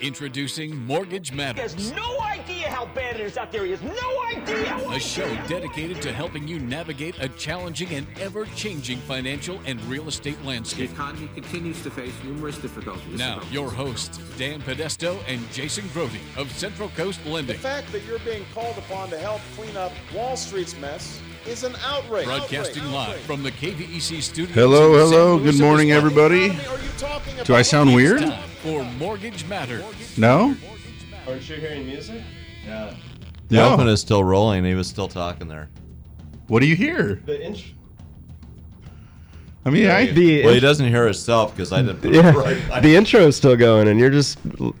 Introducing Mortgage Matters. He has no idea how bad it is out there. He has no idea. a show dedicated to helping you navigate a challenging and ever changing financial and real estate landscape. The economy continues to face numerous difficulties. Now, your hosts, Dan Podesto and Jason Grody of Central Coast Lending. The fact that you're being called upon to help clean up Wall Street's mess is an outrage. Broadcasting Outrage. live from the KVEC studio. Hello, hello. Good morning, everybody. Are you talking Do I sound weird? Time for Mortgage Matters. No? Aren't you hearing music? Yeah. The No. open is still rolling. He was still talking there. What do you hear? The intro. I mean, I. The Well, he doesn't hear himself because I didn't yeah, it right. the intro is still going, and you're just l-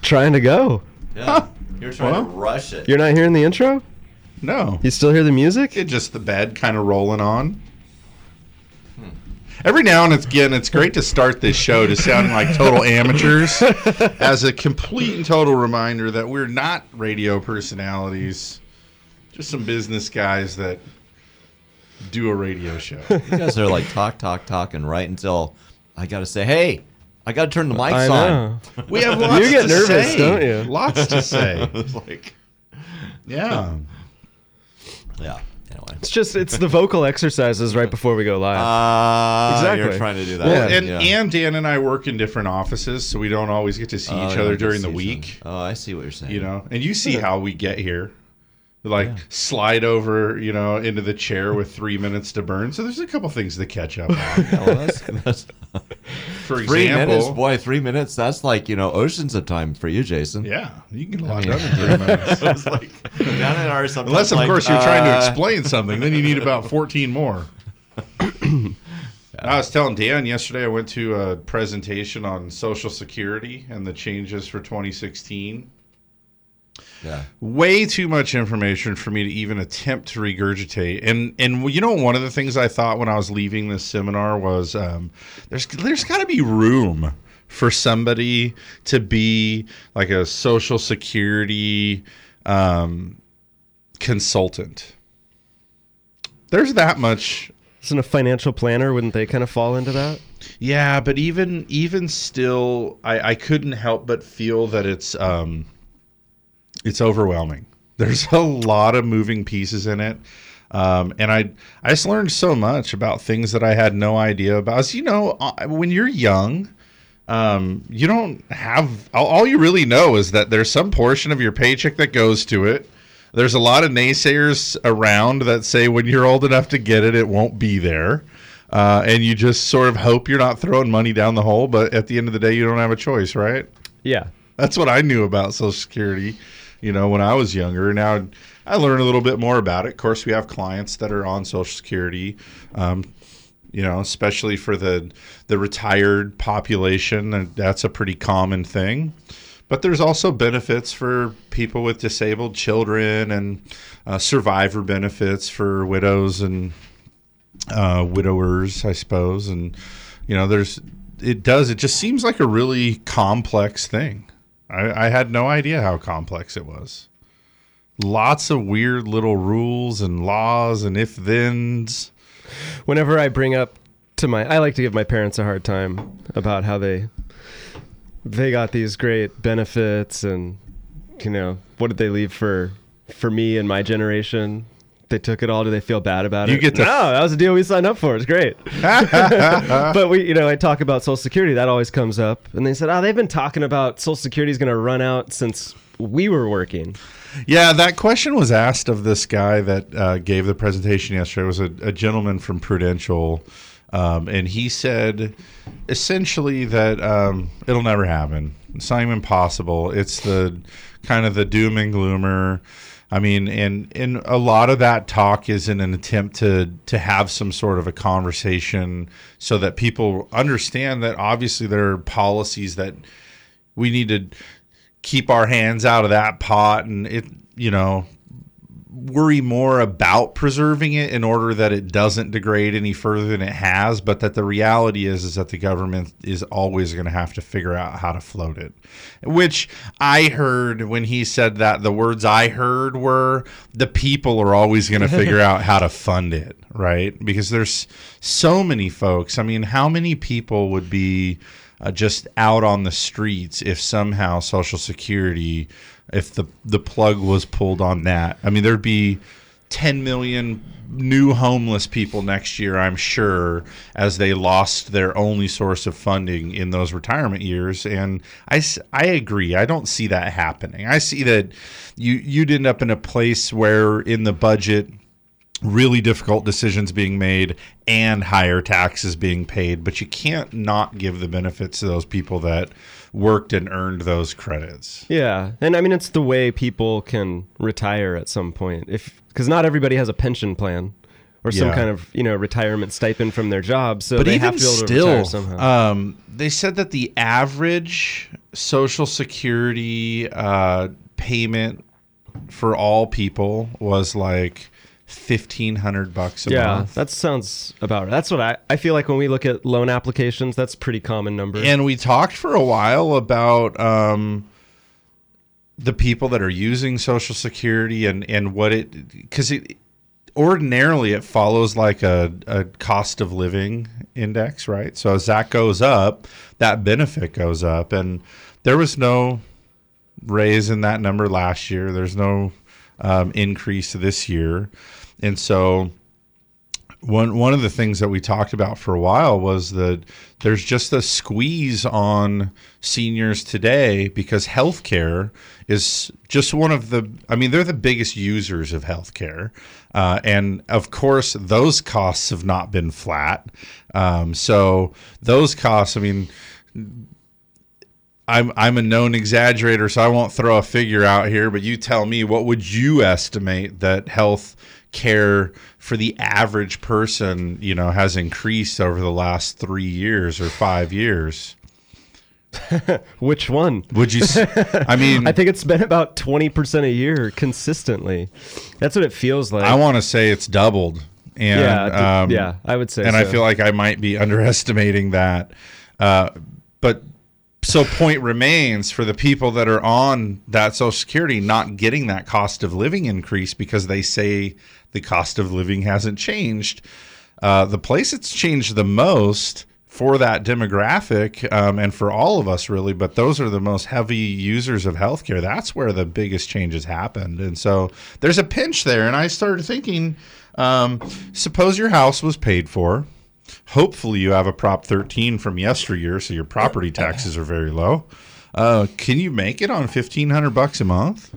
trying to go. Yeah. You're trying Well. to rush it. You're not hearing the intro. No. You still hear the music? It just the bed kind of rolling on. Every now and again, it's great to start this show to sound like total amateurs as a complete and total reminder that we're not radio personalities, just some business guys that do a radio show. You guys are like talk, talk, talking right until I got to say, hey, I got to turn the mics I on. know. We have lots You get to nervous, say. don't you? Lots to say. Like, Yeah. yeah. Anyway. It's just it's the vocal exercises right before we go live. Uh, Exactly. You're trying to do that. Well, And yeah. and Dan and I work in different offices, so we don't always get to see Oh, each other during the see week. other. Oh, I see what you're saying. You know, and you see how we get here. Like slide over, you know, into the chair with three minutes to burn. So there's a couple things to catch up on. Yeah, well, that's, that's For three example, minutes, boy. Three minutes. That's like you know oceans of time for you, Jason. yeah, you can get a lot done in three minutes. It's like and I Unless, of like, course, you're trying to uh, explain something, then you need about 14 more. I was telling Dan yesterday I went to a presentation on Social Security and the changes for 2016. Yeah. way too much information for me to even attempt to regurgitate. And and you know, one of the things I thought when I was leaving this seminar was um, there's there's got to be room for somebody to be like a social security um, consultant. There's that much Isn't a financial planner? Wouldn't they kind of fall into that? Yeah, but even even still, I, I couldn't help but feel that it's um, it's overwhelming. There's a lot of moving pieces in it, um, and I I just learned so much about things that I had no idea about. As you know, uh, when you're young, um, you don't have all, all you really know is that there's some portion of your paycheck that goes to it. There's a lot of naysayers around that say when you're old enough to get it, it won't be there. Uh, and you just sort of hope you're not throwing money down the hole, but at the end of the day, you don't have a choice, right? Yeah. That's what I knew about Social Security, you know, when I was younger. Now I learn a little bit more about it. Of course, we have clients that are on Social Security, um, you know, especially for the the retired population. That's a pretty common thing. But there's also benefits for people with disabled children and uh, survivor benefits for widows and uh, widowers, I suppose. And you know, there's it does. It just seems like a really complex thing. I, I had no idea how complex it was. Lots of weird little rules and laws and if thens. Whenever I bring up to my, I like to give my parents a hard time about how they they got these great benefits and you know what did they leave for for me and my generation. They took it all. Do they feel bad about You it? get to- no. That was a deal we signed up for. It's great. but we, you know, I talk about Social Security. That always comes up, and they said, "Oh, they've been talking about Social Security is going to run out since we were working." Yeah, that question was asked of this guy that uh, gave the presentation yesterday. It was a, a gentleman from Prudential, um, and he said essentially that um, it'll never happen. It's not even possible. It's the kind of the doom and gloomer. I mean, and and a lot of that talk is in an attempt to to have some sort of a conversation so that people understand that obviously there are policies that we need to keep our hands out of that pot and it you know worry more about preserving it in order that it doesn't degrade any further than it has but that the reality is is that the government is always going to have to figure out how to float it. Which i heard when he said that the words i heard were the people are always going to figure out how to fund it right? Because there's so many folks i mean how many people would be uh, just out on the streets if somehow Social Security, if the the plug was pulled on that. I mean, there'd be 10 million new homeless people next year, I'm sure, as they lost their only source of funding in those retirement years. And I, I agree. I don't see that happening. I see that you, you'd end up in a place where in the budget, really difficult decisions being made and higher taxes being paid, but you can't not give the benefits to those people that worked and earned those credits. Yeah, and I mean it's the way people can retire at some point. If because not everybody has a pension plan or some Yeah. kind of you know retirement stipend from their job, so but they have to be able to retire somehow. um, they said that the average Social Security uh, payment for all people was like fifteen hundred bucks a yeah, month. that sounds about right. That's what I I feel like when we look at loan applications, that's pretty common number. And we talked for a while about um, the people that are using Social Security and, and what it because it ordinarily it follows like a, a cost of living index, right? So as that goes up, that benefit goes up, and there was no raise in that number last year. There's no um, increase this year, and so one one of the things that we talked about for a while was that there's just a squeeze on seniors today because healthcare is just one of the I mean they're the biggest users of healthcare. Uh, and of course those costs have not been flat. Um, so those costs I mean I'm I'm a known exaggerator, so I won't throw a figure out here. But you tell me, what would you estimate that health care for the average person, you know, has increased over the last three years or five years? Which one? Would you? s- I mean, I think it's been about twenty percent a year consistently. That's what it feels like. I want to say it's doubled. And Yeah, um, yeah, I would say and I feel like I might be underestimating that. Uh, but so point remains for the people that are on that Social Security not getting that cost of living increase because they say the cost of living hasn't changed. Uh, the place it's changed the most for that demographic um, and for all of us really, but those are the most heavy users of healthcare. That's where the biggest changes happened, and so there's a pinch there. And I started thinking, um, suppose your house was paid for. Hopefully, you have a Prop 13 from yesteryear, so your property taxes are very low. Uh, can you make it on 1500 bucks a month?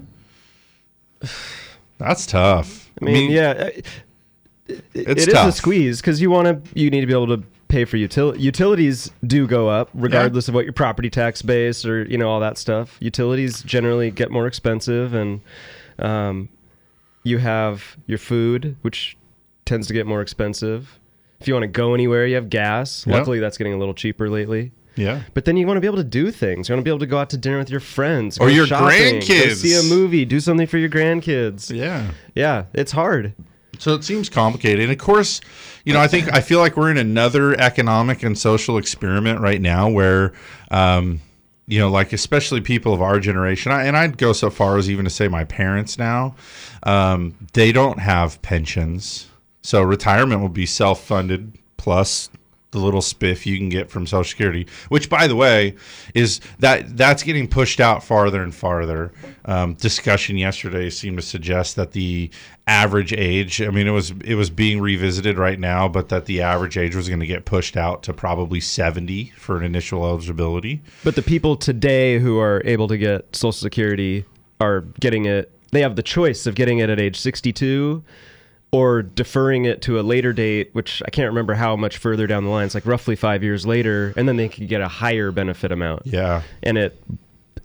That's tough. I mean, yeah, uh, it, It's it is a squeeze because you want to. You need to be able to pay for util- utilities. Do go up regardless of what your property tax base or you know all that stuff. Utilities generally get more expensive, and um, you have your food, which tends to get more expensive. If you want to go anywhere, you have gas. Yep. Luckily, that's getting a little cheaper lately. Yeah. But then you want to be able to do things. You want to be able to go out to dinner with your friends, Or your shopping, grandkids. see a movie, do something for your grandkids. Yeah. Yeah, it's hard. So it seems complicated. And of course, you know, I think I feel like we're in another economic and social experiment right now where, um, you know, like especially people of our generation, I, and I'd go so far as even to say my parents now, um, they don't have pensions. So retirement will be self funded plus the little spiff you can get from Social Security, which, by the way, is that that's getting pushed out farther and farther. Um, discussion yesterday seemed to suggest that the average age, I mean, it was it was being revisited right now, but that the average age was going to get pushed out to probably seventy for an initial eligibility. But the people today who are able to get Social Security are getting it. They have the choice of getting it at age 62 or deferring it to a later date, which I can't remember how much further down the line. It's like roughly five years later, and then they could get a higher benefit amount. Yeah. And it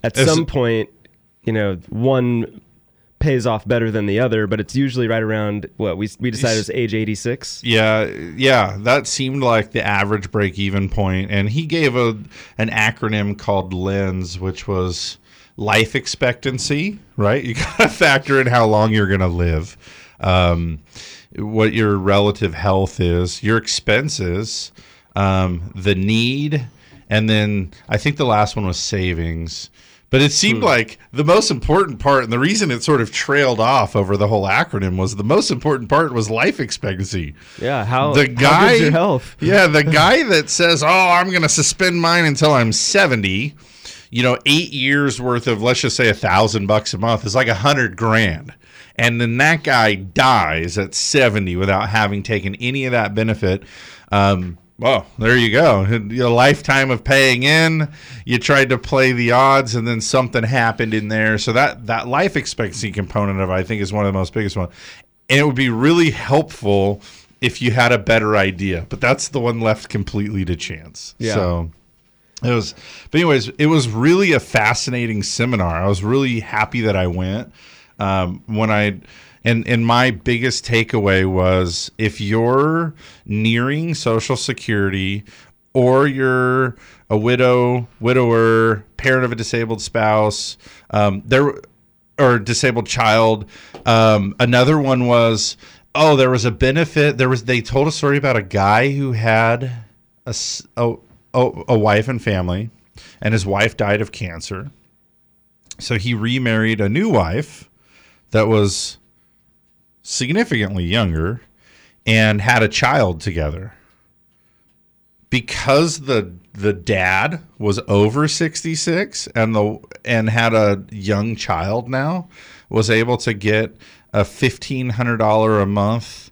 at As- some point, you know, one pays off better than the other, but it's usually right around what we we decided was age 86. Yeah, yeah, that seemed like the average break even point and he gave a an acronym called LENS which was life expectancy, right? You got to factor in how long you're going to live. Um, what your relative health is, your expenses, um, the need, and then I think the last one was savings. But it seemed like the most important part, and the reason it sort of trailed off over the whole acronym was the most important part was life expectancy. Yeah, how the guy, good's your health? yeah, the guy that says, "Oh, I'm going to suspend mine until I'm 70," you know, eight years worth of let's just say a thousand bucks a month is like a hundred grand, and then that guy dies at 70 without having taken any of that benefit. Um, well, there you go. A lifetime of paying in. You tried to play the odds, and then something happened in there. So that that life expectancy component of it, I think is one of the most biggest one. And it would be really helpful if you had a better idea. But that's the one left completely to chance. Yeah. So it was, but anyways, it was really a fascinating seminar. I was really happy that I went. Um, when I, and and my biggest takeaway was if you're nearing Social Security, or you're a widow, widower, parent of a disabled spouse, um, there, or disabled child. Um, another one was, oh, there was a benefit. There was they told a story about a guy who had a a wife and family, and his wife died of cancer. So he remarried a new wife that was significantly younger and had a child together. Because the the dad was over 66 and the and had a young child now was able to get a $1500 a month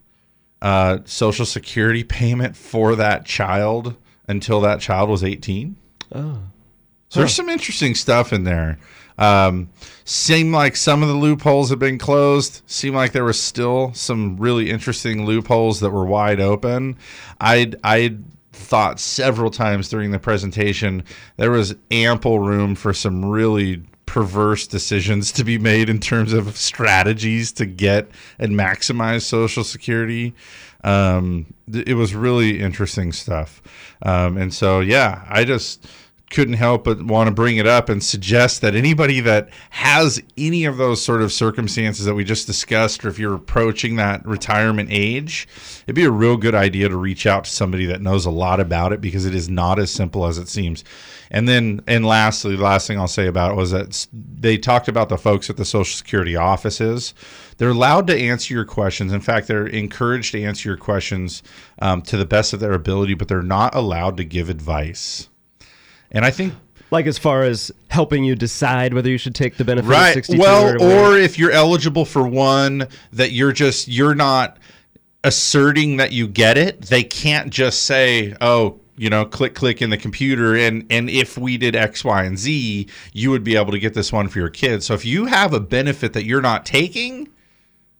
uh, social security payment for that child until that child was 18. Oh. So there's some interesting stuff in there. Um, seemed like some of the loopholes had been closed. Seemed like there was still some really interesting loopholes that were wide open. I I thought several times during the presentation there was ample room for some really perverse decisions to be made in terms of strategies to get and maximize social security um, th- it was really interesting stuff um, and so yeah i just couldn't help but want to bring it up and suggest that anybody that has any of those sort of circumstances that we just discussed, or if you're approaching that retirement age, it'd be a real good idea to reach out to somebody that knows a lot about it because it is not as simple as it seems. And then, and lastly, the last thing I'll say about it was that they talked about the folks at the Social Security offices. They're allowed to answer your questions. In fact, they're encouraged to answer your questions um, to the best of their ability, but they're not allowed to give advice. And I think Like as far as helping you decide whether you should take the benefit of right. 62 well or, or if you're eligible for one that you're just you're not asserting that you get it they can't just say oh you know click click in the computer and and if we did x y and z you would be able to get this one for your kids. So if you have a benefit that you're not taking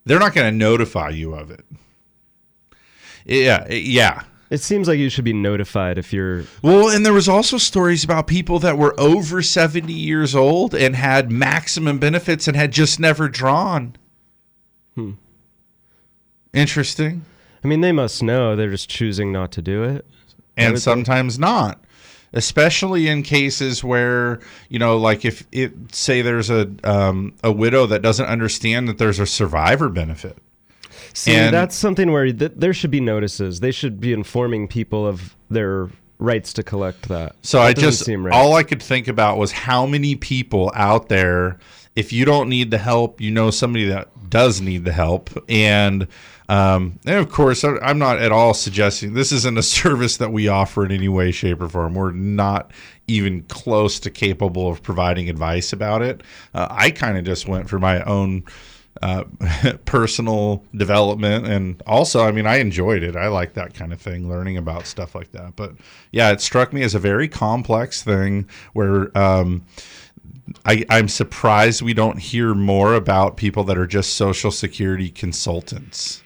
they're not going to notify you of it. Yeah yeah it seems like you should be notified if you're well, and there was also stories about people that were over 70 years old and had maximum benefits and had just never drawn. Hmm. Interesting. I mean they must know they're just choosing not to do it. And would think. sometimes not. Especially in cases where, you know, like if it say there's a um, a widow that doesn't understand that there's a survivor benefit. See, And- that's something where th- there should be notices. They should be informing people of their rights to collect that. So That I just seem right. all I could think about was how many people out there if you don't need the help, you know somebody that does need the help and um, and of course, I'm not at all suggesting this isn't a service that we offer in any way, shape, or form. We're not even close to capable of providing advice about it. Uh, I kind of just went for my own uh, personal development and also i mean i enjoyed it i like that kind of thing learning about stuff like that but yeah it struck me as a very complex thing where um, I, i'm surprised we don't hear more about people that are just social security consultants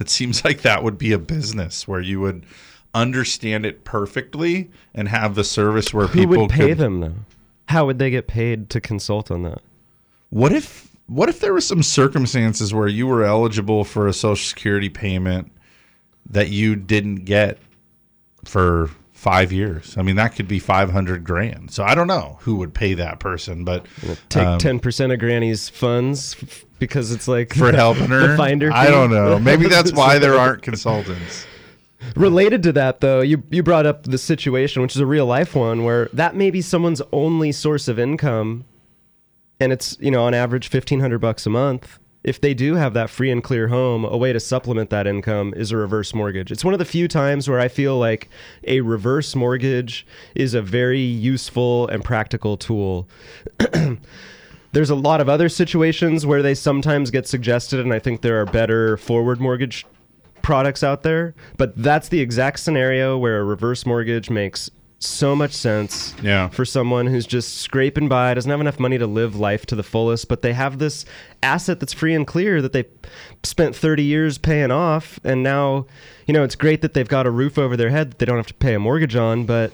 it seems like that would be a business where you would understand it perfectly and have the service where Who people would pay could- them though? How would they get paid to consult on that? What if what if there were some circumstances where you were eligible for a social security payment that you didn't get for 5 years? I mean that could be 500 grand. So I don't know who would pay that person, but Take um, ten percent of Granny's funds f- because it's like for helping her. finder. I don't know. Maybe that's why there aren't consultants. Related to that, though, you you brought up the situation, which is a real life one, where that may be someone's only source of income and it's you know on average fifteen hundred bucks a month. If they do have that free and clear home, a way to supplement that income is a reverse mortgage. It's one of the few times where I feel like a reverse mortgage is a very useful and practical tool. There's a lot of other situations where they sometimes get suggested, and I think there are better forward mortgage products out there. But that's the exact scenario where a reverse mortgage makes so much sense Yeah. for someone who's just scraping by, doesn't have enough money to live life to the fullest, but they have this asset that's free and clear that they spent 30 years paying off. And now, you know, it's great that they've got a roof over their head that they don't have to pay a mortgage on, but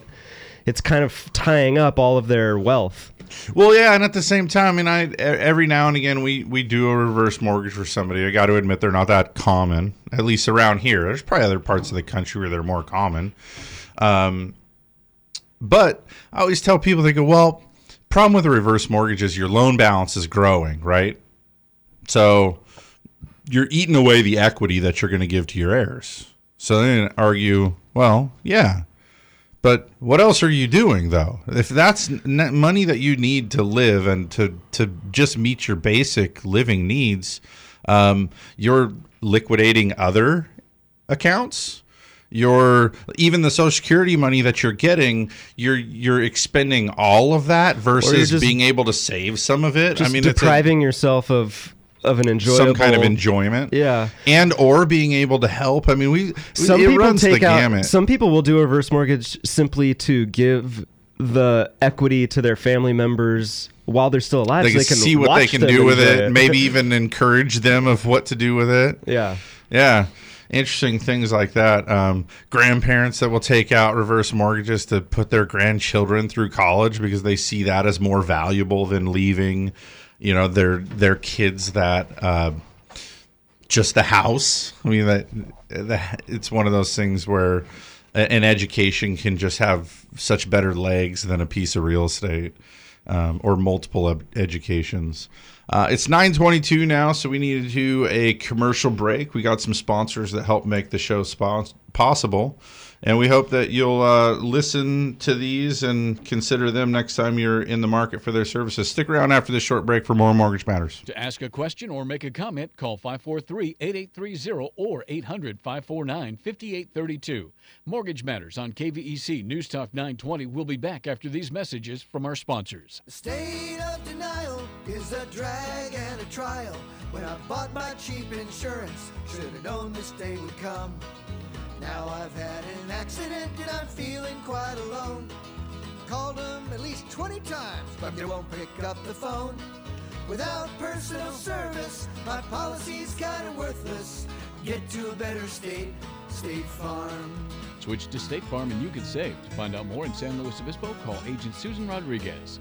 it's kind of tying up all of their wealth. Well, yeah, and at the same time, I mean, I every now and again we we do a reverse mortgage for somebody. I got to admit they're not that common, at least around here. There's probably other parts of the country where they're more common. Um, but I always tell people they go, well, problem with a reverse mortgage is your loan balance is growing, right? So you're eating away the equity that you're going to give to your heirs. So then argue, well, yeah, but what else are you doing though? If that's money that you need to live and to to just meet your basic living needs, um, you're liquidating other accounts. You're even the Social Security money that you're getting. You're you're expending all of that versus being able to save some of it. I mean, it's a- depriving yourself of of an enjoyable some kind of enjoyment. Yeah. and or being able to help. I mean, we some it people take the out gamut. some people will do a reverse mortgage simply to give the equity to their family members while they're still alive they so can, they can see what they can do with enjoy it, maybe even encourage them of what to do with it. yeah Yeah. Interesting things like that. Um, grandparents that will take out reverse mortgages to put their grandchildren through college because they see that as more valuable than leaving, you know, their their kids that uh, just the house. I mean that, that it's one of those things where an education can just have such better legs than a piece of real estate um, or multiple ed- educations. Uh, it's 922 now, so we need to do a commercial break. We got some sponsors that help make the show spons- possible. And we hope that you'll uh, listen to these and consider them next time you're in the market for their services. Stick around after this short break for more Mortgage Matters. To ask a question or make a comment, call 543 8830 or 800 549 5832. Mortgage Matters on KVEC News Talk 920 will be back after these messages from our sponsors. The state of denial is a drag and a trial. When I bought my cheap insurance, should have known this day would come. Now I've had an accident and I'm feeling quite alone. Called them at least 20 times, but they won't pick up the phone. Without personal service, my policy's kinda worthless. Get to a better state, State Farm. Switch to State Farm and you can save. To find out more in San Luis Obispo, call Agent Susan Rodriguez.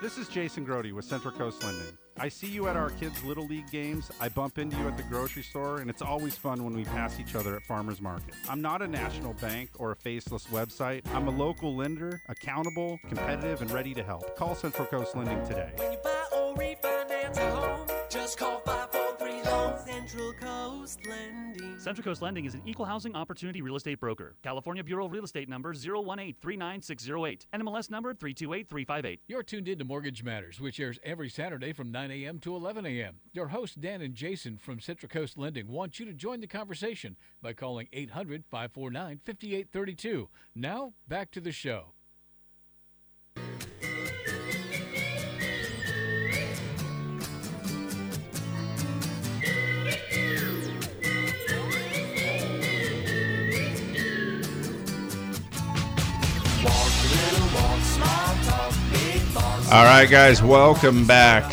This is Jason Grody with Central Coast Lending. I see you at our kids' Little League games. I bump into you at the grocery store, and it's always fun when we pass each other at farmers market. I'm not a national bank or a faceless website. I'm a local lender, accountable, competitive, and ready to help. Call Central Coast Lending today. Or refinance a home, just call 543 Loan. Central Coast Lending. Central Coast Lending is an equal housing opportunity real estate broker. California Bureau of Real Estate number 018-39608. NMLS number 328358. You're tuned in to Mortgage Matters, which airs every Saturday from 9 a.m. to 11 a.m. Your hosts, Dan and Jason from Central Coast Lending, want you to join the conversation by calling 800 549 5832. Now, back to the show. All right, guys, welcome back.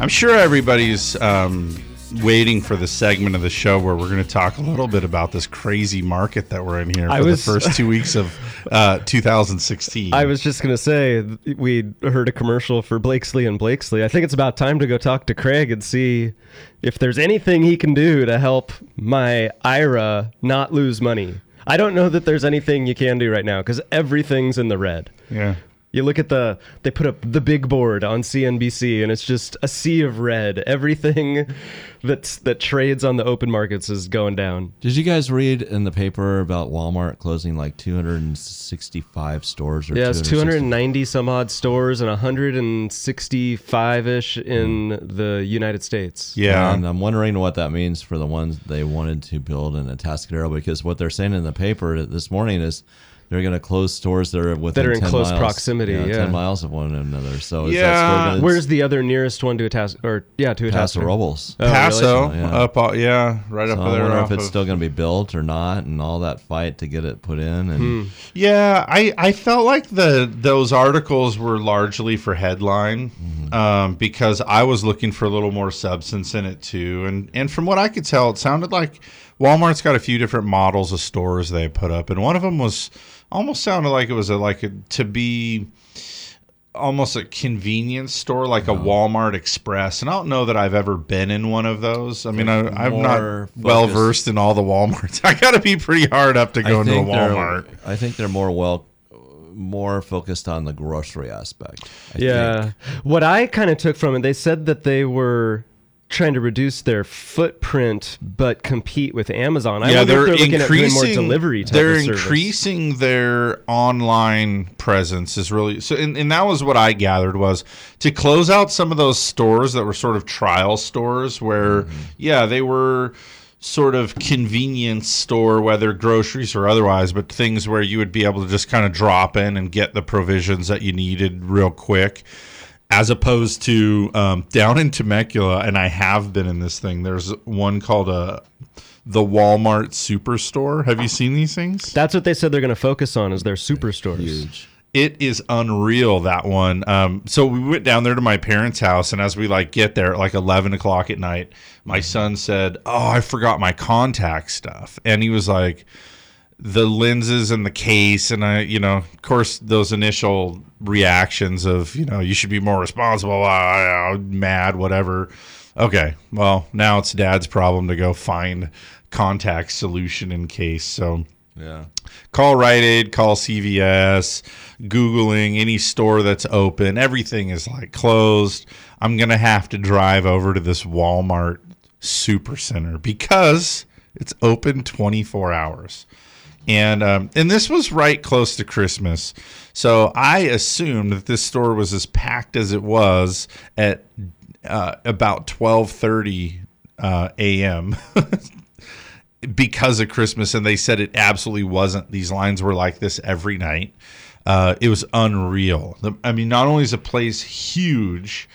I'm sure everybody's um, waiting for the segment of the show where we're going to talk a little bit about this crazy market that we're in here for was- the first two weeks of uh, 2016. I was just gonna say we heard a commercial for Blakesley and Blakesley. I think it's about time to go talk to Craig and see if there's anything he can do to help my IRA not lose money. I don't know that there's anything you can do right now because everything's in the red. Yeah. You look at the they put up the big board on CNBC and it's just a sea of red. Everything that's that trades on the open markets is going down. Did you guys read in the paper about Walmart closing like 265 stores? Or Yeah, it's 290 some odd stores and 165 ish in hmm. the United States. Yeah. And I'm wondering what that means for the ones they wanted to build in Atascadero because what they're saying in the paper this morning is they're going to close stores that are within That are in 10 close miles, proximity, yeah. 10 miles of one another. So is that Where's the other nearest one to Atas or yeah to Paso Atascadero? Robles? Oh, really? Paso, up, all, yeah, right So up I there. wonder if it's of- still going to be built or not, and all that fight to get it put in. And Hmm. Yeah, I, I felt like the those articles were largely for headline um, because I was looking for a little more substance in it too, and and from what I could tell, it sounded like Walmart's got a few different models of stores they put up, and one of them was almost sounded like it was a, like a, to be almost a convenience store like a Walmart Express, and I don't know that I've ever been in one of those. I mean, I, I'm not well versed in all the WalMarts. I got to be pretty hard up to go into a think they're- Walmart. I think they're more well, more focused on the grocery aspect. I yeah. think. What I kind of took from it, they said that they were trying to reduce their footprint but compete with Amazon. I yeah, they're, they're looking at doing increasing more delivery type They're increasing their online presence is really so, and, and that was what I gathered was to close out some of those stores that were sort of trial stores where, Mm-hmm. yeah, they were sort of convenience store, whether groceries or otherwise, but things where you would be able to just kind of drop in and get the provisions that you needed real quick as opposed to um, down in Temecula, and I have been in this thing. There's one called a the Walmart Superstore. Have you seen these things? That's what they said they're going to focus on is their superstores. Huge. It is unreal that one. Um, so we went down there to my parents' house, and as we like get there at like eleven o'clock at night, my son said, "Oh, I forgot my contact stuff," and he was like, "The lenses and the case," and I, you know, of course, those initial reactions of, you know, you should be more responsible, uh, mad, whatever. Okay, well, now it's dad's problem to go find contact solution in case. So Yeah. call Rite Aid, call CVS, Googling any store that's open. Everything is like closed. I'm to have to drive over to this Walmart super center because it's open 24 hours. And um, and this was right close to Christmas, so I assumed that this store was as packed as it was at uh, about 12:30 uh, a.m. because of Christmas, and they said it absolutely wasn't. These lines were like this every night. Uh, it was unreal. The, I mean, not only is the place huge,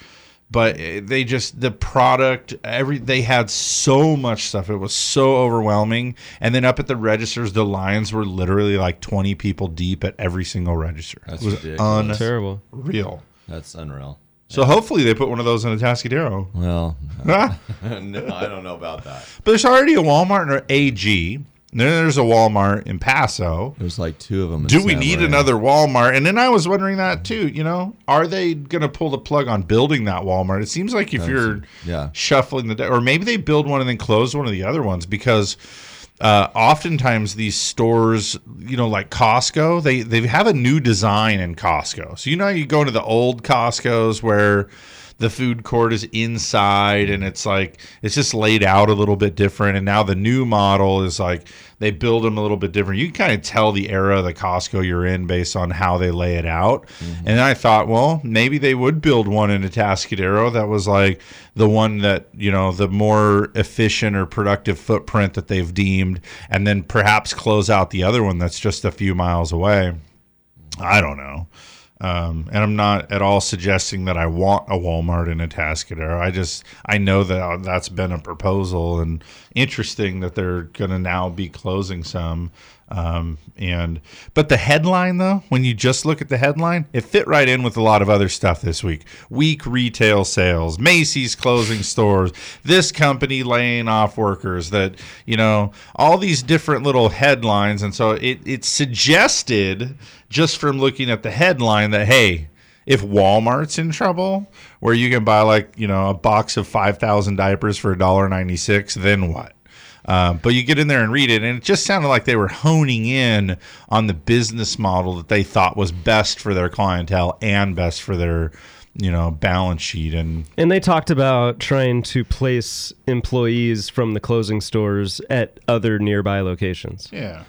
but eh, they just the product every they had so much stuff. It was so overwhelming. And then up at the registers, the lines were literally like twenty people deep at every single register. That's it was ridiculous. Terrible. unreal. That's unreal. So hopefully they put one of those in Atascadero. Well, Huh? no, I don't know about that. But there's already a Walmart and an AG. Then there's a Walmart in Paso. There's like two of them. in Do we need another Walmart? And then I was wondering that too. You know, are they going to pull the plug on building that Walmart? It seems like if That's- you're yeah. shuffling the or maybe they build one and then close one of the other ones because uh, oftentimes these stores, you know, like Costco, they they have a new design in Costco. So you know, you go into the old Costco's where the food court is inside and it's like it's just laid out a little bit different. And now the new model is like they build them a little bit different. You can kind of tell the era of the costco you're in based on how they lay it out. Mm-hmm. And i thought well maybe they would build one in Atascadero that was like the one that you know the more efficient or productive footprint that they've deemed and then perhaps close out the other one that's just a few miles away. I don't know. Um, and I'm not at all suggesting that I want a Walmart in Atascadero. I just I know that uh, that's been a proposal and interesting that they're going to now be closing some. Um, and but the headline though, when you just look at the headline, it fit right in with a lot of other stuff this week. Weak retail sales, Macy's closing stores, this company laying off workers. That you know all these different little headlines, and so it it suggested just from looking at the headline that hey, if Walmart's in trouble, where you can buy like you know a box of five thousand diapers for $1.96, then what? Um, but you get in there and read it, and it just sounded like they were honing in on the business model that they thought was best for their clientele and best for their, you know, balance sheet. And And they talked about trying to place employees from the closing stores at other nearby locations. Yeah.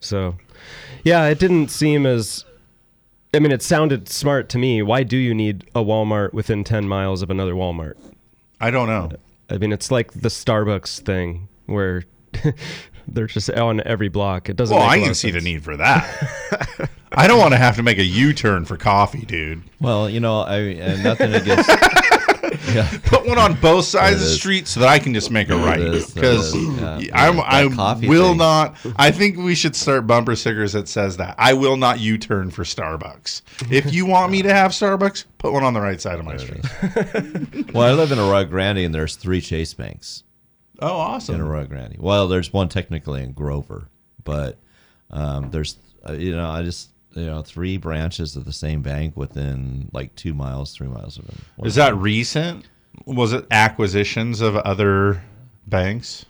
So, yeah, it didn't seem as. I mean, it sounded smart to me. Why do you need a Walmart within 10 miles of another Walmart? I don't know. I mean, it's like the Starbucks thing where they're just on every block. It doesn't well, make a I lot can of see the need for that. I don't want to have to make a U-turn for coffee, dude. Well, you know, I and nothing against. yeah. Put one on both sides of the street so that I can just make a right. Because is, yeah. I'm That I coffee will thing. not. I think we should start bumper stickers that says that I will not U-turn for Starbucks. If you want me to have Starbucks, put one on the right side of my street. Well, I live in Arroyo Grande, and there's three Chase banks. Oh, awesome. In Arroyo Grande. Well, there's one technically in Grover, but um, there's uh, you know I just you know three branches of the same bank within like two miles, three miles of them. Is that recent? Was it acquisitions of other banks?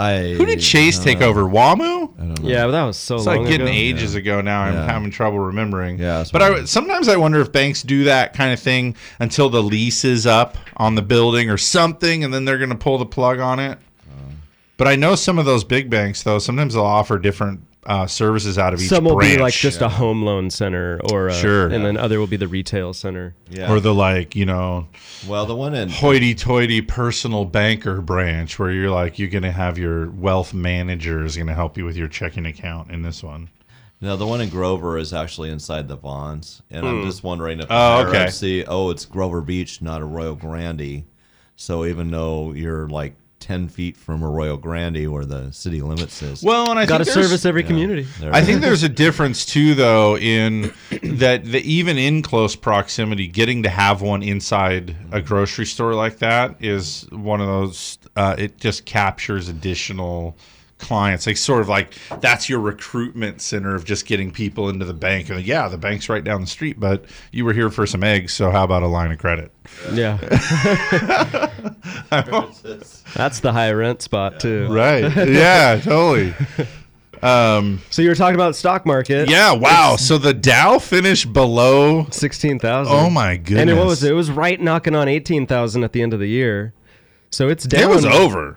I Who did Chase don't take over? WAMU? I don't know. Yeah, but that was so It's long like getting ago. ages ago now. I'm Yeah. having trouble remembering. Yeah, but I sometimes I wonder if banks do that kind of thing until the lease is up on the building or something, and then they're going to pull the plug on it. Uh. But I know some of those big banks though. Sometimes they'll offer different uh, services out of each Some will branch. be like just a home loan center, or a, Sure. and then other will be the retail center. Yeah. or the like you know Well, the one in hoity-toity personal banker branch where you're like you're going to have your wealth manager is going to help you with your checking account in this one. No, the one in Grover is actually inside the Vons, and I'm Hmm. just wondering if the Oh, okay. ups see, oh, it's Grover Beach, not Arroyo Grande. So even though you're like ten feet from Arroyo Grande, where the city limits is, Well, and I Gotta service every Yeah. community. There I think there's a difference too, though, in that the, even in close proximity, getting to have one inside a grocery store like that is one of those. Uh, it just captures additional clients. Like sort of like that's your recruitment center of just getting people into the bank. And yeah, the bank's right down the street, but you were here for some eggs, so how about a line of credit? Yeah, that's the high rent spot too. Right? Yeah, totally. Um, So you were talking about stock market. yeah. Wow. So the Dow finished below sixteen thousand. Oh my goodness! And it, what was it? It was right knocking on eighteen thousand at the end of the year. So it's down. It was over.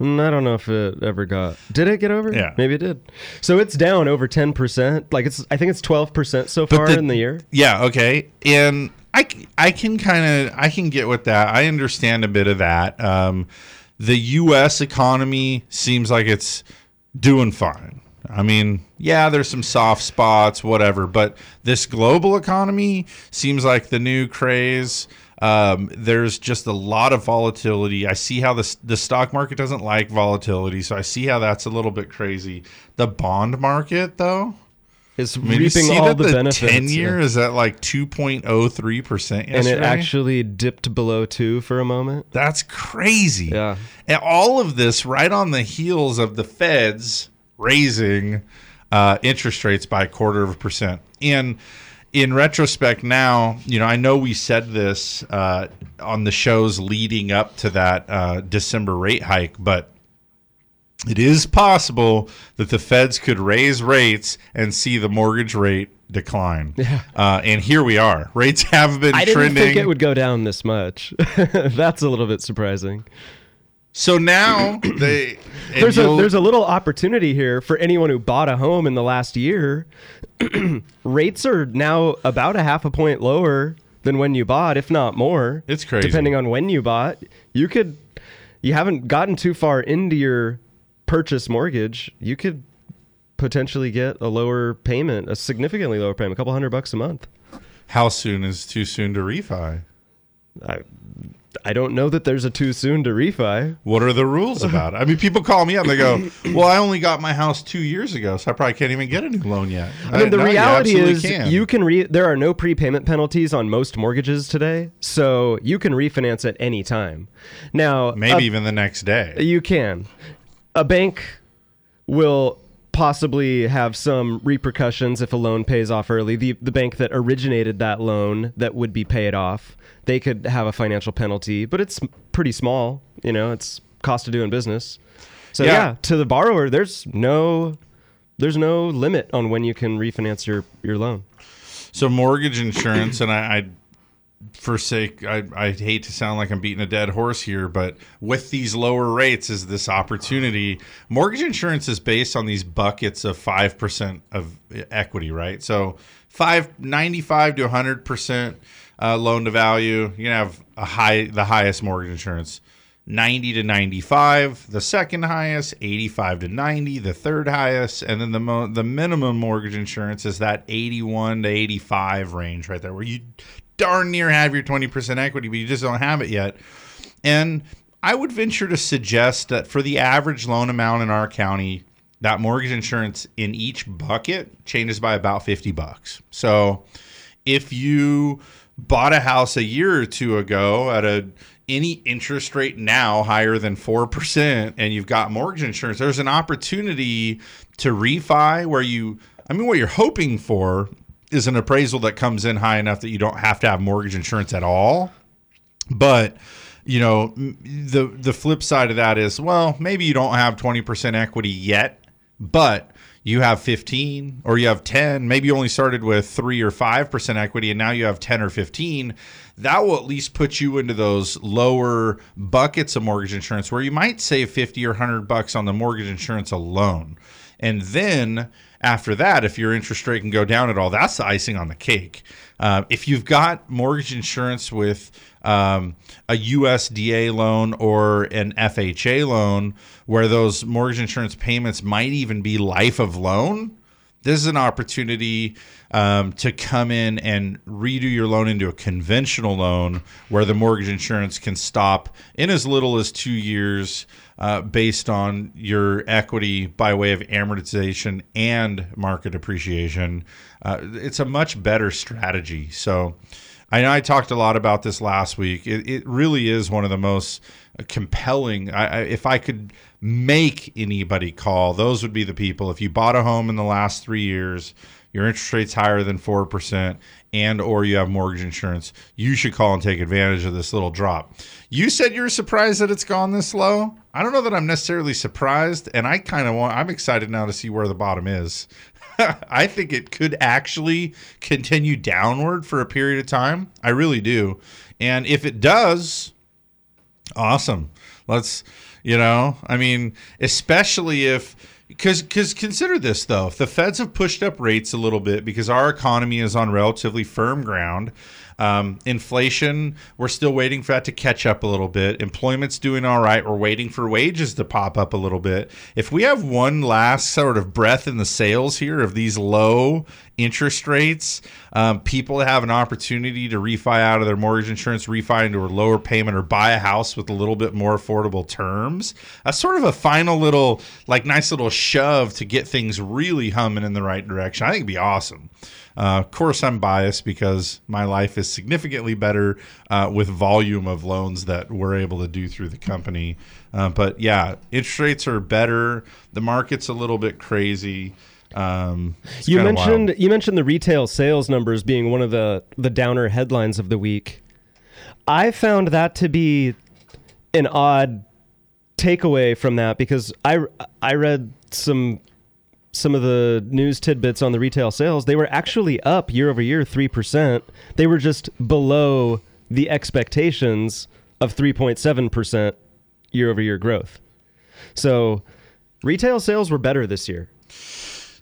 Mm, I don't know if it ever got. Did it get over? Yeah. maybe it did. So it's down over ten percent. Like it's, I think it's twelve percent so far the- in the year. Yeah, okay. And I, I can kind of I can get with that. I understand a bit of that. Um, the U.S. economy seems like it's doing fine. I mean, yeah, there's some soft spots, whatever, but this global economy seems like the new craze. Um, there's just a lot of volatility. I see how the the stock market doesn't like volatility, so I see how that's a little bit crazy. The bond market, though, It's I mean, reaping see all that the, benefits. Ten year yeah. is at like two point oh three percent and it actually dipped below two for a moment. That's crazy. Yeah. And all of this right on the heels of the Feds raising uh, interest rates by a quarter of a percent. And in retrospect, now you know I know we said this uh, on the shows leading up to that uh, December rate hike, but it is possible that the feds could raise rates and see the mortgage rate decline. Yeah. Uh, and here we are. Rates have been I didn't trending. think it would go down this much. That's a little bit surprising. So now they There's a there's a little opportunity here for anyone who bought a home in the last year. Rates are now about a half a point lower than when you bought, if not more. It's crazy. Depending on when you bought, you could you haven't gotten too far into your purchase mortgage, you could potentially get a lower payment, a significantly lower payment, a couple hundred bucks a month. how soon is too soon to refi? I I don't know that there's a too soon to refi. What are the rules about it? I mean, people call me up and they go, "Well, I only got my house two years ago, so I probably can't even get a new loan yet." I mean, the no, reality absolutely is can. you can re- there are no prepayment penalties on most mortgages today, so you can refinance at any time. Now, maybe a- even the next day. You can. A bank will possibly have some repercussions if a loan pays off early. The the bank that originated that loan that would be paid off, they could have a financial penalty, but it's pretty small, you know, it's cost of doing business. So Yeah. yeah, to the borrower there's no there's no limit on when you can refinance your your loan. So mortgage insurance, and I, I forsake. I, I hate to sound like I'm beating a dead horse here, but with these lower rates, is this opportunity? Mortgage insurance is based on these buckets of five percent of equity, right? So five ninety five to hundred percent uh, loan to value. You have a high, the highest mortgage insurance. 90 to 95, the second highest, 85 to 90, the third highest, and then the mo- the minimum mortgage insurance is that 81 to 85 range right there where you darn near have your 20% equity but you just don't have it yet. And I would venture to suggest that for the average loan amount in our county, that mortgage insurance in each bucket changes by about 50 bucks. So if you bought a house a year or two ago at a any interest rate now higher than 4% and you've got mortgage insurance there's an opportunity to refi where you I mean what you're hoping for is an appraisal that comes in high enough that you don't have to have mortgage insurance at all. But you know the the flip side of that is well maybe you don't have 20% equity yet but you have 15 or you have 10 maybe you only started with 3 or 5% equity and now you have 10 or 15 that will at least put you into those lower buckets of mortgage insurance where you might save 50 or 100 bucks on the mortgage insurance alone. And then after that, if your interest rate can go down at all, that's the icing on the cake. Uh, if you've got mortgage insurance with um, a USDA loan or an FHA loan, where those mortgage insurance payments might even be life of loan, this is an opportunity um, to come in and redo your loan into a conventional loan where the mortgage insurance can stop in as little as two years uh, based on your equity by way of amortization and market appreciation. Uh, it's a much better strategy. So I know I talked a lot about this last week. It, it really is one of the most compelling. I, I, if I could make anybody call, those would be the people. If you bought a home in the last three years, your interest rate's higher than four percent, and or you have mortgage insurance, you should call and take advantage of this little drop. You said you were surprised that it's gone this low. I don't know that I'm necessarily surprised, and I kind of want. I'm excited now to see where the bottom is. I think it could actually continue downward for a period of time. I really do. And if it does, awesome. Let's, you know, I mean, especially if because because consider this though, if the Feds have pushed up rates a little bit because our economy is on relatively firm ground. Um, inflation, we're still waiting for that to catch up a little bit. Employment's doing all right. We're waiting for wages to pop up a little bit. If we have one last sort of breath in the sails here of these low interest rates, um, people have an opportunity to refi out of their mortgage insurance, refi into a lower payment, or buy a house with a little bit more affordable terms. A sort of a final little, like, nice little shove to get things really humming in the right direction. I think it'd be awesome. Uh, of course, I'm biased because my life is significantly better uh, with volume of loans that we're able to do through the company. Uh, but yeah, interest rates are better. The market's a little bit crazy. Um, You mentioned wild. you mentioned the retail sales numbers being one of the the downer headlines of the week. I found that to be an odd takeaway from that because I I read some some of the news tidbits on the retail sales. They were actually up year over year three percent. They were just below the expectations of three point seven percent year over year growth. So retail sales were better this year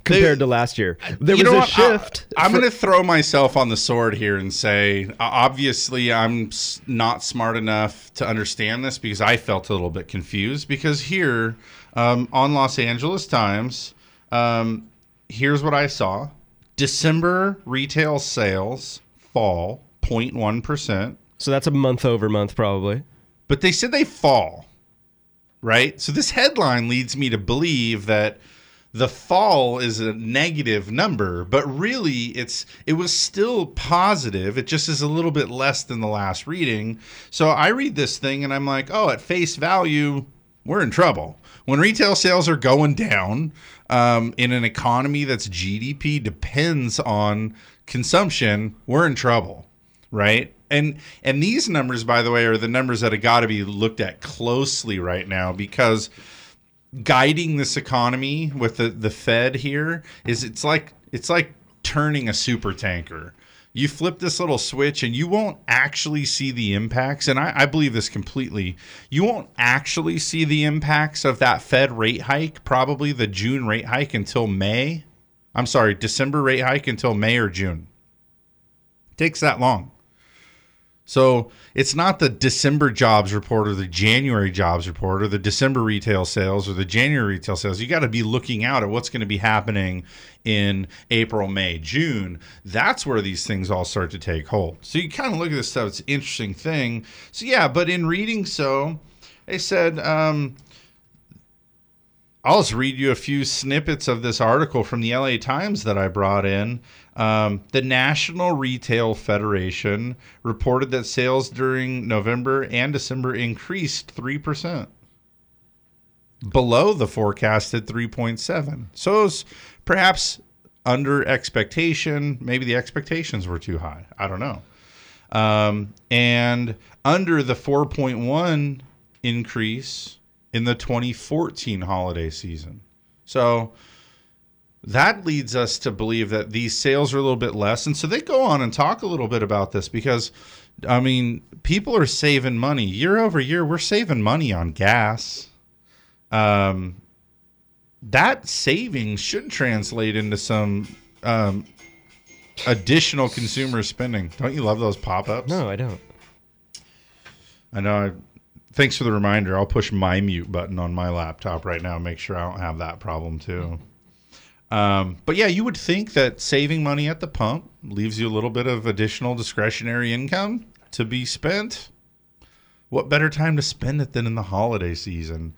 compared to last year. There was a what? I- shift. I'm for- going to throw myself on the sword here and say, obviously, I'm not smart enough to understand this because I felt a little bit confused. Because here um, on Los Angeles Times, um, here's what I saw December retail sales fall 0.1%. So that's a month over month, probably. But they said they fall, right? So this headline leads me to believe that the fall is a negative number, but really it's it was still positive. It just is a little bit less than the last reading. So I read this thing and I'm like, oh, at face value, we're in trouble. When retail sales are going down um, in an economy that's GDP depends on consumption, we're in trouble, right? And and these numbers, by the way, are the numbers that have got to be looked at closely right now because guiding this economy with the, the Fed here is it's like it's like turning a super tanker. You flip this little switch and you won't actually see the impacts. And I, I believe this completely. You won't actually see the impacts of that Fed rate hike, probably the June rate hike until May. I'm sorry, December rate hike until May or June. takes that long. So it's not the December jobs report or the January jobs report or the December retail sales or the January retail sales. You got to be looking out at what's going to be happening in April, May, June. That's where these things all start to take hold. So you kind of look at this stuff. It's an interesting thing. So yeah, but in reading so, they said, um, I'll just read you a few snippets of this article from the LA Times that I brought in. Um, the National Retail Federation reported that sales during November and December increased 3%, below the forecasted 3.7. So perhaps under expectation. Maybe the expectations were too high. I don't know. Um, and under the 4.1 increase in the 2014 holiday season. So that leads us to believe that these sales are a little bit less. And so they go on and talk a little bit about this because, I mean, people are saving money year over year. We're saving money on gas. Um, that savings should translate into some um, additional consumer spending. Don't you love those pop ups? No, I don't. I know. I, thanks for the reminder. I'll push my mute button on my laptop right now. Make sure I don't have that problem too. Um, but yeah, you would think that saving money at the pump leaves you a little bit of additional discretionary income to be spent. What better time to spend it than in the holiday season?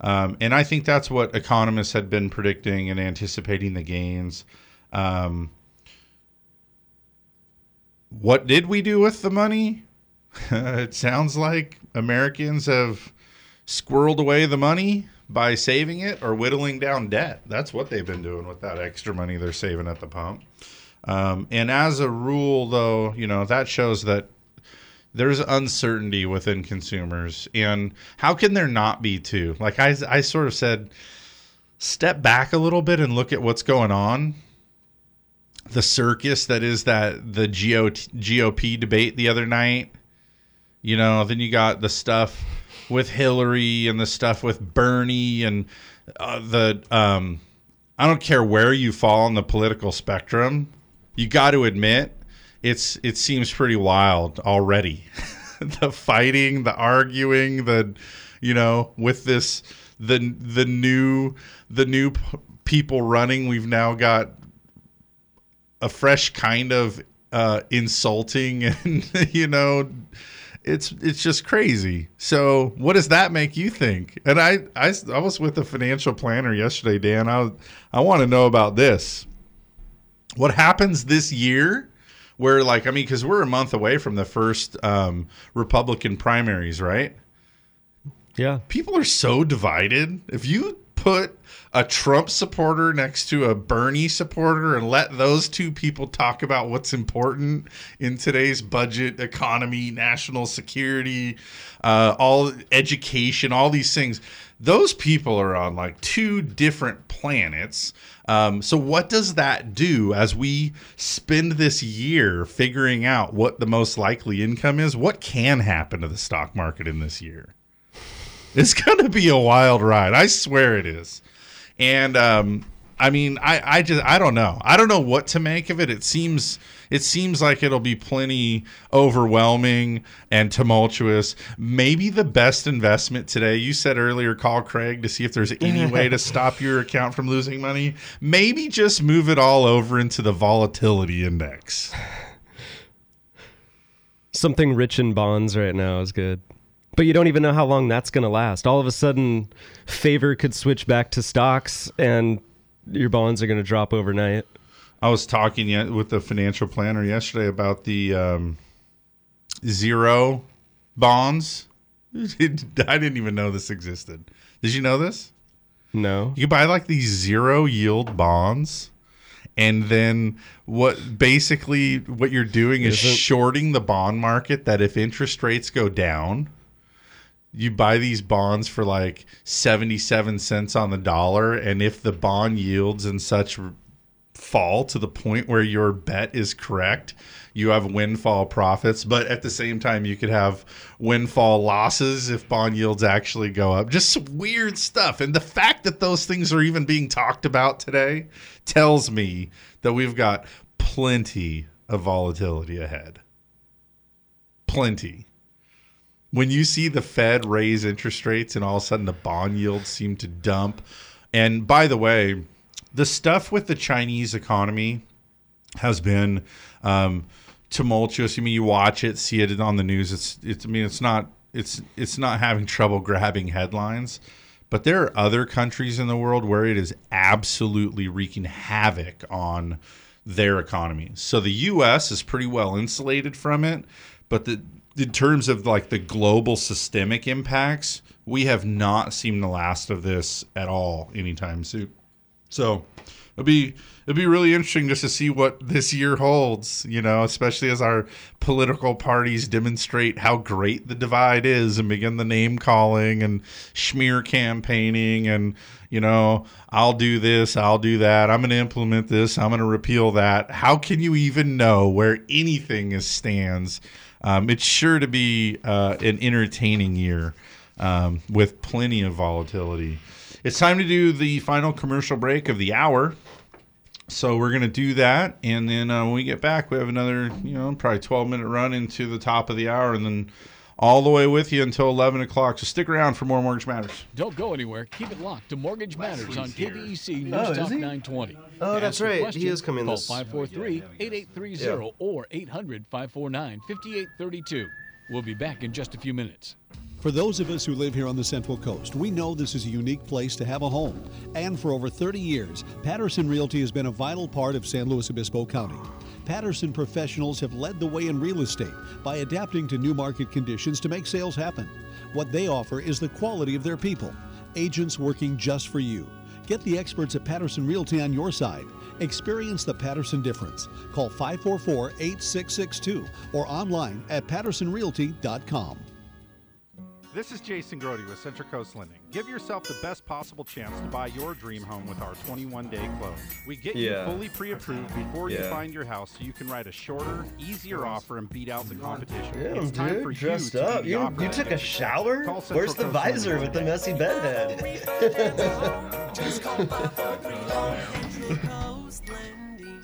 Um, and I think that's what economists had been predicting and anticipating the gains. Um, what did we do with the money? it sounds like Americans have squirreled away the money by saving it or whittling down debt. That's what they've been doing with that extra money they're saving at the pump. Um, and as a rule, though, you know, that shows that there's uncertainty within consumers. And how can there not be, too? Like I, I sort of said, step back a little bit and look at what's going on. The circus that is that the GOP debate the other night. You know, then you got the stuff with Hillary and the stuff with Bernie and uh, the um, I don't care where you fall on the political spectrum, you got to admit it's it seems pretty wild already. the fighting, the arguing, the you know, with this the the new the new p- people running, we've now got a fresh kind of uh, insulting and you know it's it's just crazy. So, what does that make you think? And I I, I was with a financial planner yesterday, Dan. I I want to know about this. What happens this year? Where like I mean, because we're a month away from the first um, Republican primaries, right? Yeah. People are so divided. If you put a Trump supporter next to a Bernie supporter and let those two people talk about what's important in today's budget, economy, national security, uh, all education, all these things. Those people are on like two different planets. Um, so, what does that do as we spend this year figuring out what the most likely income is? What can happen to the stock market in this year? It's going to be a wild ride. I swear it is. And um, I mean, I, I just I don't know. I don't know what to make of it. It seems it seems like it'll be plenty overwhelming and tumultuous. Maybe the best investment today. You said earlier, call Craig to see if there's any way to stop your account from losing money. Maybe just move it all over into the volatility index. Something rich in bonds right now is good. But you don't even know how long that's going to last. All of a sudden, favor could switch back to stocks and your bonds are going to drop overnight. I was talking yet with the financial planner yesterday about the um, zero bonds. I didn't even know this existed. Did you know this? No. You buy like these zero yield bonds. And then what basically what you're doing is Isn't- shorting the bond market that if interest rates go down, you buy these bonds for like 77 cents on the dollar and if the bond yields and such fall to the point where your bet is correct, you have windfall profits, but at the same time you could have windfall losses if bond yields actually go up. Just some weird stuff. And the fact that those things are even being talked about today tells me that we've got plenty of volatility ahead. Plenty. When you see the Fed raise interest rates and all of a sudden the bond yields seem to dump. And by the way, the stuff with the Chinese economy has been um, tumultuous. I mean, you watch it, see it on the news. It's, it's. I mean, it's not. It's. It's not having trouble grabbing headlines, but there are other countries in the world where it is absolutely wreaking havoc on their economies. So the U.S. is pretty well insulated from it, but the in terms of like the global systemic impacts, we have not seen the last of this at all anytime soon. So it'll be it'll be really interesting just to see what this year holds, you know, especially as our political parties demonstrate how great the divide is and begin the name calling and smear campaigning and you know, I'll do this, I'll do that, I'm going to implement this, I'm going to repeal that. How can you even know where anything is stands? Um, it's sure to be uh, an entertaining year um, with plenty of volatility. It's time to do the final commercial break of the hour. So we're going to do that. And then uh, when we get back, we have another, you know, probably 12 minute run into the top of the hour and then all the way with you until 11 o'clock. So stick around for more Mortgage Matters. Don't go anywhere. Keep it locked to Mortgage Matters on KVEC oh, News Oh, is Talk 920. Oh, that's ask a right. He is coming Call this- 543-8830 or 800-549-5832. We'll be back in just a few minutes. For those of us who live here on the Central Coast, we know this is a unique place to have a home. And for over 30 years, Patterson Realty has been a vital part of San Luis Obispo County. Patterson professionals have led the way in real estate by adapting to new market conditions to make sales happen. What they offer is the quality of their people, agents working just for you. Get the experts at Patterson Realty on your side. Experience the Patterson difference. Call 544 8662 or online at pattersonrealty.com. This is Jason Grody with Central Coast Lending. Give yourself the best possible chance to buy your dream home with our 21 day close. We get Yeah. you fully pre approved before you Yeah. find your house so you can write a shorter, easier offer and beat out the competition. Damn, it's time dude, for dressed you to up. be the You, you took a shower? Call Central Where's the Coast Lending visor with the today. messy bedhead? Central Yeah, Coast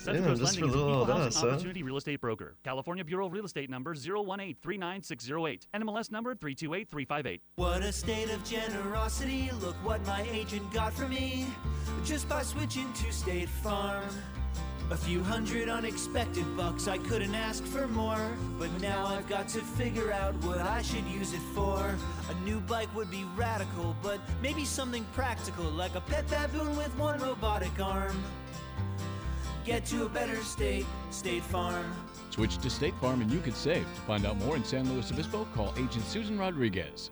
just Lending is an little equal old housing us, huh? opportunity real estate broker. California Bureau of Real Estate number 018-39608. NMLS number 328358. What a state of generosity. Look what my agent got for me. Just by switching to State Farm. A few hundred unexpected bucks, I couldn't ask for more. But now I've got to figure out what I should use it for. A new bike would be radical, but maybe something practical, like a pet baboon with one robotic arm. Get to a better state, State Farm. Switch to State Farm and you could save. To find out more in San Luis Obispo, call agent Susan Rodriguez.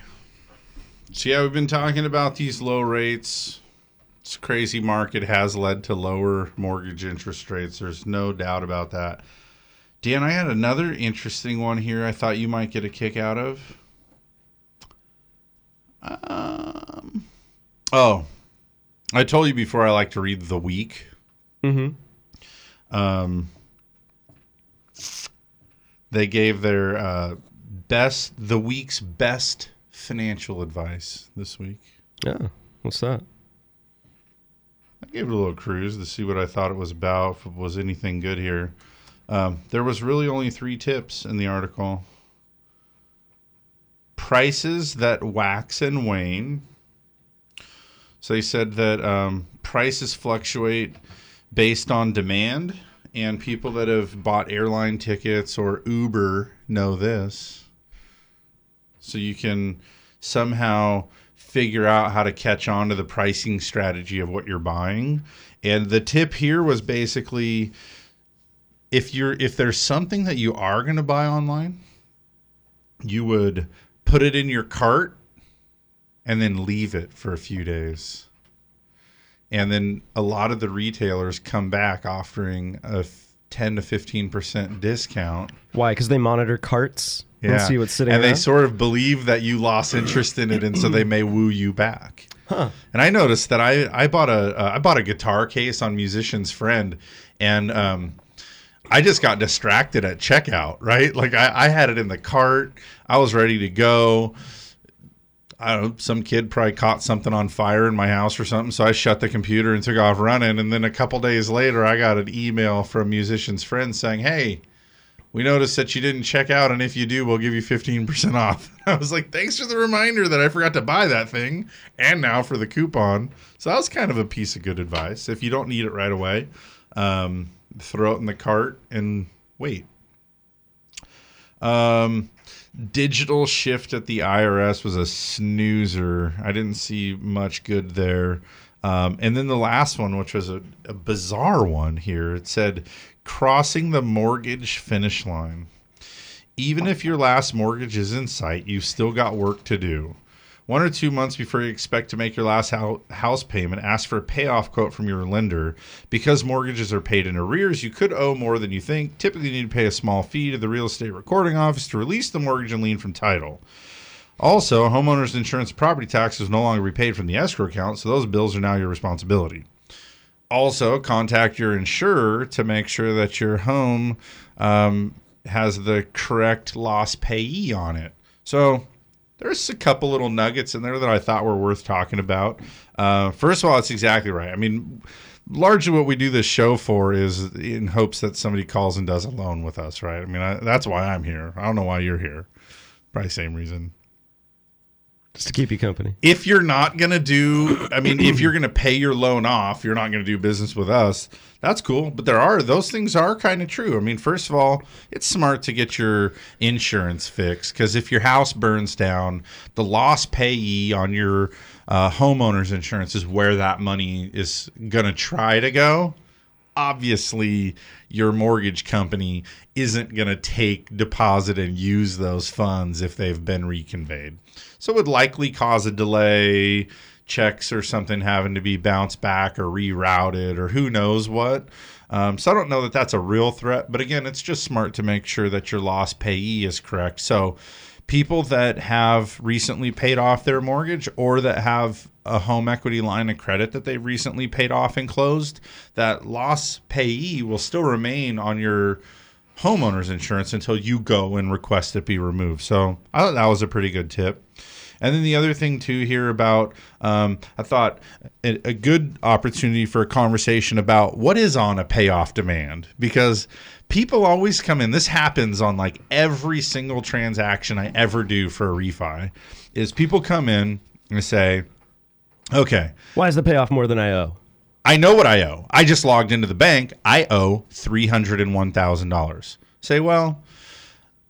So yeah, we've been talking about these low rates. This crazy market has led to lower mortgage interest rates. There's no doubt about that. Dan, I had another interesting one here. I thought you might get a kick out of. Um, oh, I told you before I like to read the week. Mm-hmm. Um, they gave their uh, best, the week's best financial advice this week. Yeah. What's that? I gave it a little cruise to see what I thought it was about, if it was anything good here. Um, there was really only three tips in the article. Prices that wax and wane. So they said that um, prices fluctuate based on demand, and people that have bought airline tickets or Uber know this. So you can somehow figure out how to catch on to the pricing strategy of what you're buying. And the tip here was basically if you're if there's something that you are going to buy online, you would put it in your cart and then leave it for a few days. And then a lot of the retailers come back offering a 10 to 15% discount. Why? Because they monitor carts and see what's sitting and around? they sort of believe that you lost interest in it and so they may woo you back Huh. and i noticed that i i bought a uh, i bought a guitar case on musician's friend and um i just got distracted at checkout right like i, I had it in the cart i was ready to go I don't know, some kid probably caught something on fire in my house or something. So I shut the computer and took off running. And then a couple days later, I got an email from musician's friend saying, Hey, we noticed that you didn't check out. And if you do, we'll give you 15% off. I was like, Thanks for the reminder that I forgot to buy that thing. And now for the coupon. So that was kind of a piece of good advice. If you don't need it right away, um, throw it in the cart and wait. Um, digital shift at the IRS was a snoozer. I didn't see much good there. Um, and then the last one, which was a, a bizarre one here, it said crossing the mortgage finish line. Even if your last mortgage is in sight, you've still got work to do. One or two months before you expect to make your last house payment, ask for a payoff quote from your lender. Because mortgages are paid in arrears, you could owe more than you think. Typically, you need to pay a small fee to the real estate recording office to release the mortgage and lien from title. Also, homeowners insurance property taxes no longer be paid from the escrow account, so those bills are now your responsibility. Also, contact your insurer to make sure that your home um, has the correct loss payee on it. So, there's a couple little nuggets in there that I thought were worth talking about. Uh, first of all, it's exactly right. I mean, largely what we do this show for is in hopes that somebody calls and does a loan with us, right? I mean, I, that's why I'm here. I don't know why you're here. Probably same reason. Just to keep you company. If you're not to do, I mean, if you're to pay your loan off, you're not to do business with us. That's cool. But there are, those things are kind of true. I mean, first of all, it's smart to get your insurance fixed because if your house burns down, the loss payee on your uh, homeowner's insurance is where that money is to try to go obviously your mortgage company isn't going to take deposit and use those funds if they've been reconveyed. So it would likely cause a delay, checks or something having to be bounced back or rerouted or who knows what. Um, so I don't know that that's a real threat, but again, it's just smart to make sure that your loss payee is correct. So people that have recently paid off their mortgage or that have a home equity line of credit that they've recently paid off and closed, that loss payee will still remain on your homeowner's insurance until you go and request it be removed. So I thought that was a pretty good tip. And then the other thing too here about, um, I thought a good opportunity for a conversation about what is on a payoff demand because people always come in. This happens on like every single transaction I ever do for a refi. Is people come in and say, "Okay, Why is the payoff more than I owe? I know what I owe. I just logged into the bank. I owe three hundred and one thousand dollars. Say, well,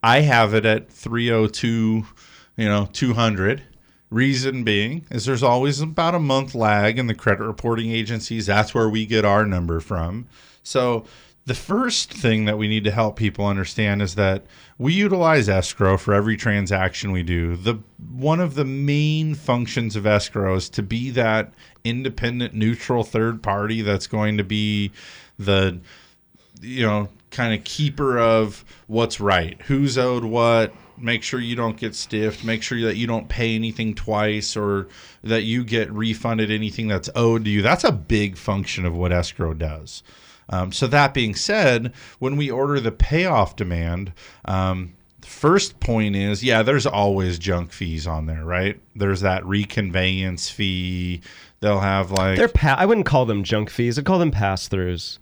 I have it at three oh two, you know, two hundred. Reason being is there's always about a month lag in the credit reporting agencies. That's where we get our number from. So the first thing that we need to help people understand is that we utilize escrow for every transaction we do. The one of the main functions of escrow is to be that independent neutral third party that's going to be the you know kind of keeper of what's right, who's owed what, make sure you don't get stiffed, make sure that you don't pay anything twice or that you get refunded anything that's owed to you. That's a big function of what escrow does. Um, so that being said, when we order the payoff demand, um, first point is yeah, there's always junk fees on there, right? There's that reconveyance fee. They'll have like They're pa- I wouldn't call them junk fees. I'd call them pass throughs.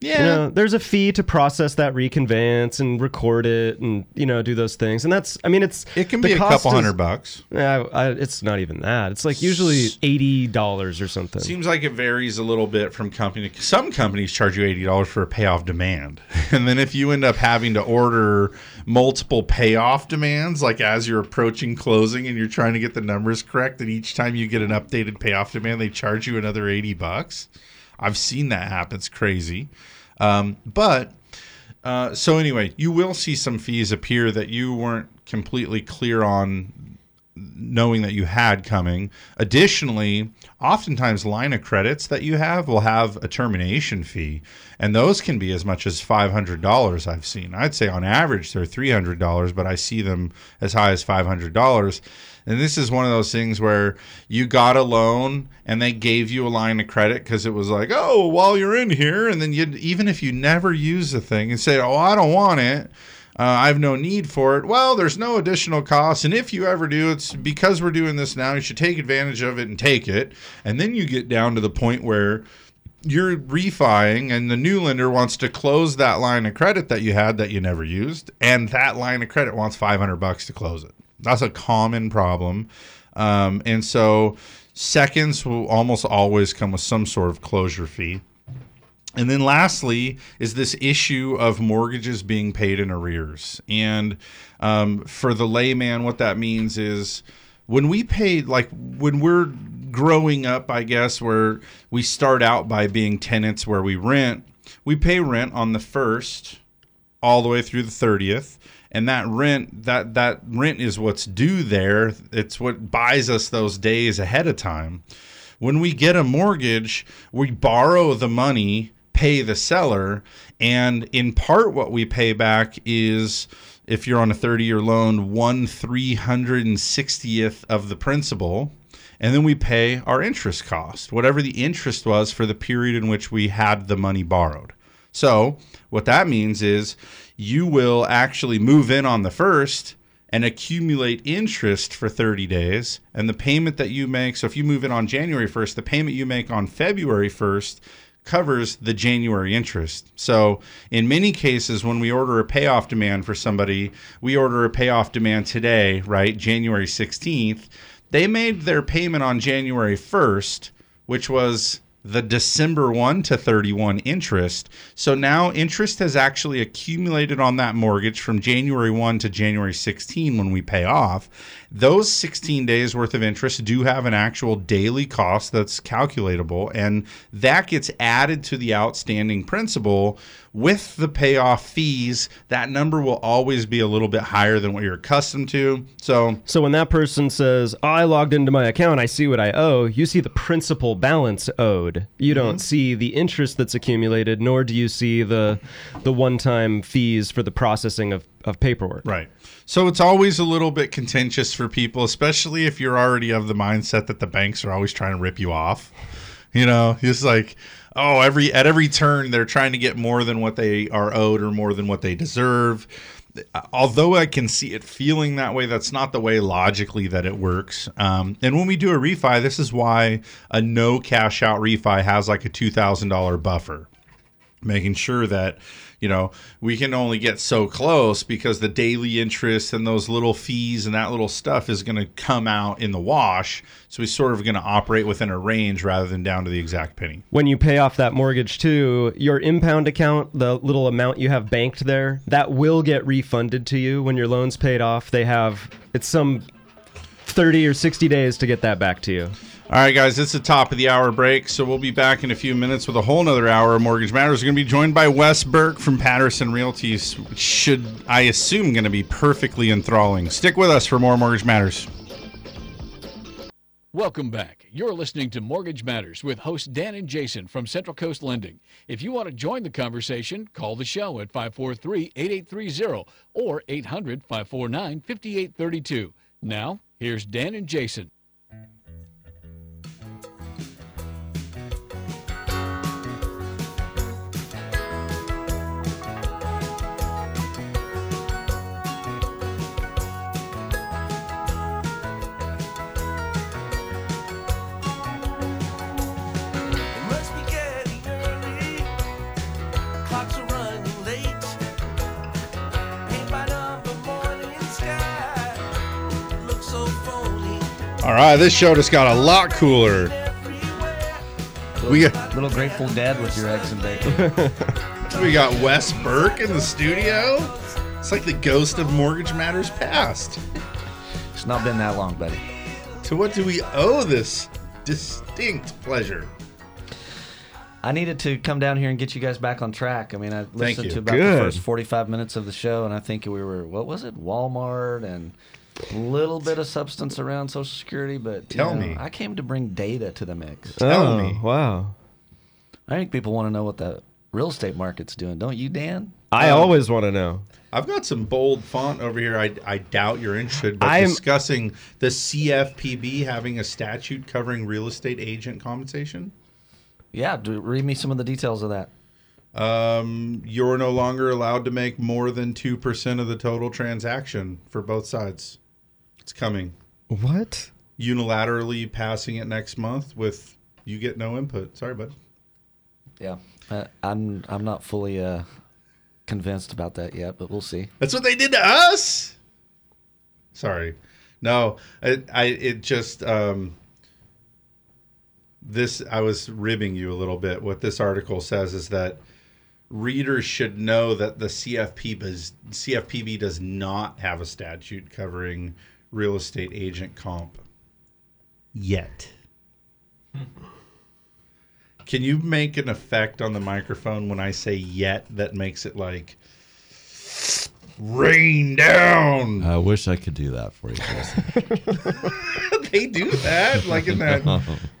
Yeah. You know, there's a fee to process that reconveyance and record it and, you know, do those things. And that's, I mean, it's. It can be a couple is- hundred bucks. Yeah, I, it's not even that. It's like usually $80 or something. Seems like it varies a little bit from company. to Some companies charge you eighty dollars for a payoff demand, and then if you end up having to order multiple payoff demands, like as you're approaching closing and you're trying to get the numbers correct, and each time you get an updated payoff demand, they charge you another eighty bucks. I've seen that happen. It's crazy, um, but. Uh, so anyway, you will see some fees appear that you weren't completely clear on knowing that you had coming. Additionally, oftentimes line of credits that you have will have a termination fee, and those can be as much as $500 I've seen. I'd say on average they're $300, but I see them as high as $500. And this is one of those things where you got a loan and they gave you a line of credit because it was like, oh, while you're in here, and then you even if you never use the thing and say, oh, I don't want it, uh, I have no need for it. Well, there's no additional cost, and if you ever do, it's because we're doing this now. You should take advantage of it and take it. And then you get down to the point where you're refiing, and the new lender wants to close that line of credit that you had that you never used, and that line of credit wants 500 bucks to close it. That's a common problem, um, and so seconds will almost always come with some sort of closure fee. And then lastly is this issue of mortgages being paid in arrears. And um, for the layman, what that means is when we pay, like when we're growing up, I guess, where we start out by being tenants where we rent, we pay rent on the first all the way through the 30th and that rent that that rent is what's due there. It's what buys us those days ahead of time. When we get a mortgage we borrow the money pay the seller and in part what we pay back is if you're on a 30 year loan 1 360th of the principal and then we pay our interest cost whatever the interest was for the period in which we had the money borrowed. So, what that means is you will actually move in on the first and accumulate interest for 30 days. And the payment that you make, so if you move in on January 1st, the payment you make on February 1st covers the January interest. So, in many cases, when we order a payoff demand for somebody, we order a payoff demand today, right? January 16th. They made their payment on January 1st, which was the December 1 to 31 interest. So now interest has actually accumulated on that mortgage from January 1 to January 16 when we pay off. Those 16 days worth of interest do have an actual daily cost that's calculatable, and that gets added to the outstanding principal with the payoff fees. That number will always be a little bit higher than what you're accustomed to. So, So when that person says, oh, I logged into my account, I see what I owe, you see the principal balance owed. You don't Mhm. see the interest that's accumulated, nor do you see the the one-time fees for the processing of, of paperwork. Right. So it's always a little bit contentious for people, especially if you're already of the mindset that the banks are always trying to rip you off. You know, it's like, oh, every at every turn they're trying to get more than what they are owed or more than what they deserve. Although I can see it feeling that way, that's not the way logically that it works. Um, and when we do a refi, this is why a no cash out refi has like a two thousand dollar buffer making sure that you know we can only get so close because the daily interest and those little fees and that little stuff is going to come out in the wash so we're sort of going to operate within a range rather than down to the exact penny When you pay off that mortgage too, your impound account, the little amount you have banked there, that will get refunded to you when your loan's paid off. They have it's some 30 or 60 days to get that back to you. All right, guys, it's the top of the hour break, so we'll be back in a few minutes with a whole nother hour of Mortgage Matters. We're going to be joined by Wes Burke from Patterson Realties, which should, I assume, going to be perfectly enthralling. Stick with us for more Mortgage Matters. Welcome back. You're listening to Mortgage Matters with hosts Dan and Jason from Central Coast Lending. If you want to join the conversation, call the show at 543 8830 or 800 549 5832. Now, here's Dan and Jason. Right, this show just got a lot cooler. We got little Grateful Dead with your eggs and bacon. we got Wes Burke in the studio. It's like the ghost of Mortgage Matters past. It's not been that long, buddy. To what do we owe this distinct pleasure? I needed to come down here and get you guys back on track. I mean, I listened to about Good. the first 45 minutes of the show, and I think we were, what was it, Walmart and a little bit of substance around Social Security, but you Tell know, me. I came to bring data to the mix. Tell oh, me, wow. I think people want to know what the real estate market's doing, don't you, Dan? I Um, always want to know. I've got some bold font over here. I, I doubt you're interested, but I'm- discussing the CFPB having a statute covering real estate agent compensation. Yeah, do, read me some of the details of that. Um, you're no longer allowed to make more than two percent of the total transaction for both sides. It's coming. What? Unilaterally passing it next month with you get no input. Sorry, bud. Yeah, uh, I'm I'm not fully uh, convinced about that yet, but we'll see. That's what they did to us. Sorry, no, I, I it just um, this I was ribbing you a little bit. What this article says is that readers should know that the CFP does, CFPB does not have a statute covering real estate agent comp yet. Can you make an effect on the microphone when I say yet that makes it like rain down? I wish I could do that for you, Jason. they do that like in that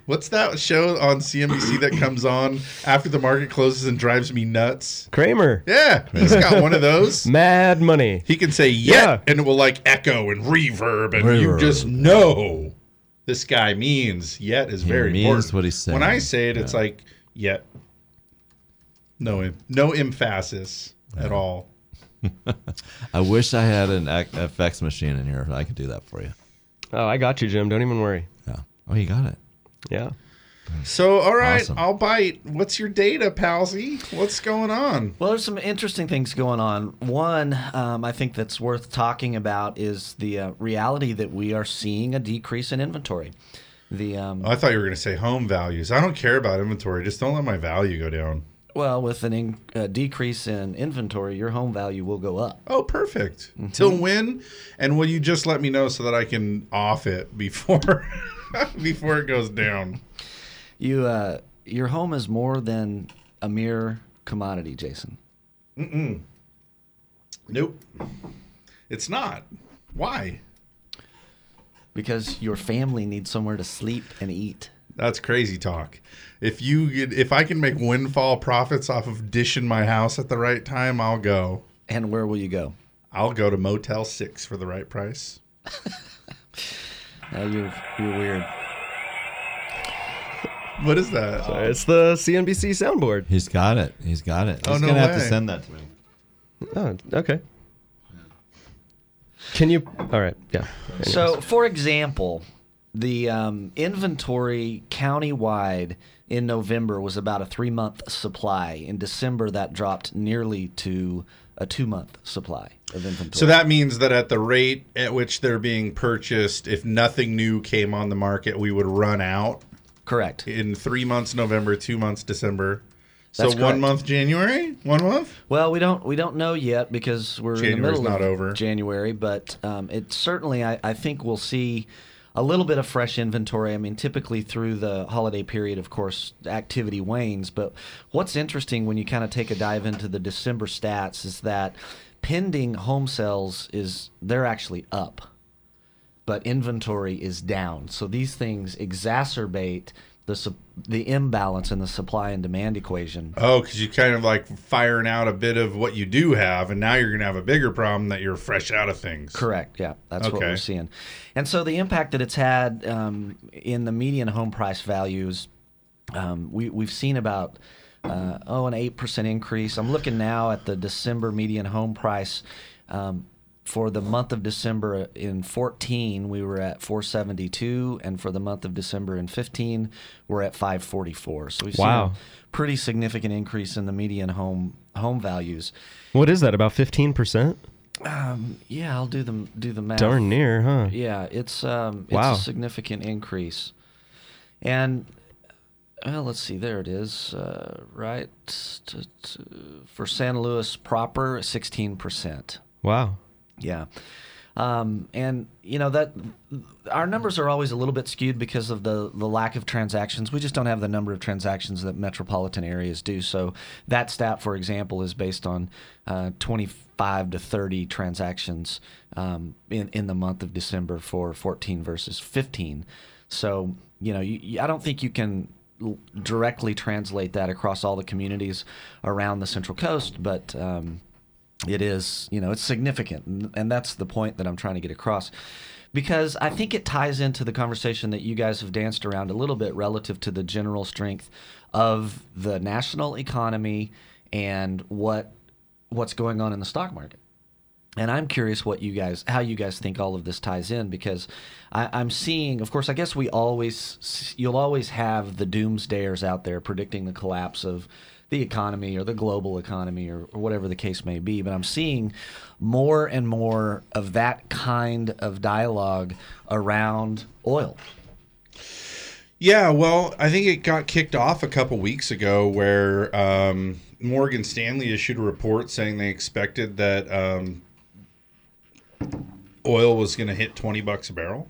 what's that show on CNBC that comes on after the market closes and drives me nuts? Cramer. Yeah, he's got one of those. Mad money. He can say yet Yeah. and it will like echo and reverb and you just know this guy means yet is He very means important. what he he's When I say it, it's like yet. No, no emphasis at all. I wish I had an FX machine in here. I could do that for you. Oh, I got you, Jim. Don't even worry. Yeah. Oh, you got it. Yeah. So, all right, Awesome. I'll bite. What's your data, palsy? What's going on? Well, there's some interesting things going on. One, um, I think that's worth talking about is the uh, reality that we are seeing a decrease in inventory. The um, Oh, I thought you were going to say home values. I don't care about inventory. Just don't let my value go down. Well, with an in, uh, decrease in inventory, your home value will go up. Oh, perfect. Till when? And will you just let me know so that I can off it before before it goes down? You, uh, your home is more than a mere commodity, Jason. Mm-mm. Nope. It's not. Why? Because your family needs somewhere to sleep and eat. That's crazy talk. If you get, if I can make windfall profits off of dishing my house at the right time, I'll go. And where will you go? I'll go to Motel Six for the right price. Uh, you're you're weird. What is that? So it's the CNBC soundboard. He's got it. He's got it. Oh, He's no gonna have to way. send that to me. Oh, okay. Can you? All right. Yeah. So, for example, the um, inventory countywide in November was about a three month supply. In December, that dropped nearly to a two month supply of inventory. So that means that at the rate at which they're being purchased, if nothing new came on the market, we would run out. Correct. In three months, November, two months, December. So one month, January, one month. Well, we don't we don't know yet because we're in the January's middle not of over. January, but um, it certainly I, I think we'll see a little bit of fresh inventory. I mean, typically through the holiday period, of course, activity wanes. But what's interesting when you kind of take a dive into the December stats is that pending home sales is they're actually up, but inventory is down. So these things exacerbate the the imbalance in the supply and demand equation. Oh, because you kind of like firing out a bit of what you do have, and now you're going to have a bigger problem that you're fresh out of things. Correct. Yeah, that's what we're seeing. And so the impact that it's had um, in the median home price values, um, we we've seen about uh, oh an eight percent increase. I'm looking now at the December median home price. Um, for the month of December in 14, we were at 472, and for the month of December in 15, we're at 544. So we've Wow. seen a pretty significant increase in the median home home values. What is that? About fifteen percent? Um, yeah, I'll do the do the math. Darn near, huh? Yeah, it's um, it's Wow. a significant increase, and well, let's see, there it is, uh, right? For San Luis proper, sixteen percent. Wow. Yeah. Um, and you know that our numbers are always a little bit skewed because of the the lack of transactions. We just don't have the number of transactions that metropolitan areas do. So that stat, for example, is based on uh, 25 to 30 transactions um, in in the month of December for 14 versus 15. So you know, you, I don't think you can directly translate that across all the communities around the Central Coast, but um, it is you know it's significant and- that's the point that i'm trying to get across. Because i think it ties into the conversation that you guys have danced around a little bit relative to the general strength of the national economy and what what's going on in the stock market. And I'm curious what you guys, how you guys think all of this ties in, because I, I'm seeing, of course, I guess we always, you'll always have the doomsdayers out there predicting the collapse of the economy or the global economy or, or whatever the case may be. But I'm seeing more and more of that kind of dialogue around oil. Yeah, well, I think it got kicked off a couple weeks ago where um, Morgan Stanley issued a report saying they expected that um, oil was going to hit 20 bucks a barrel.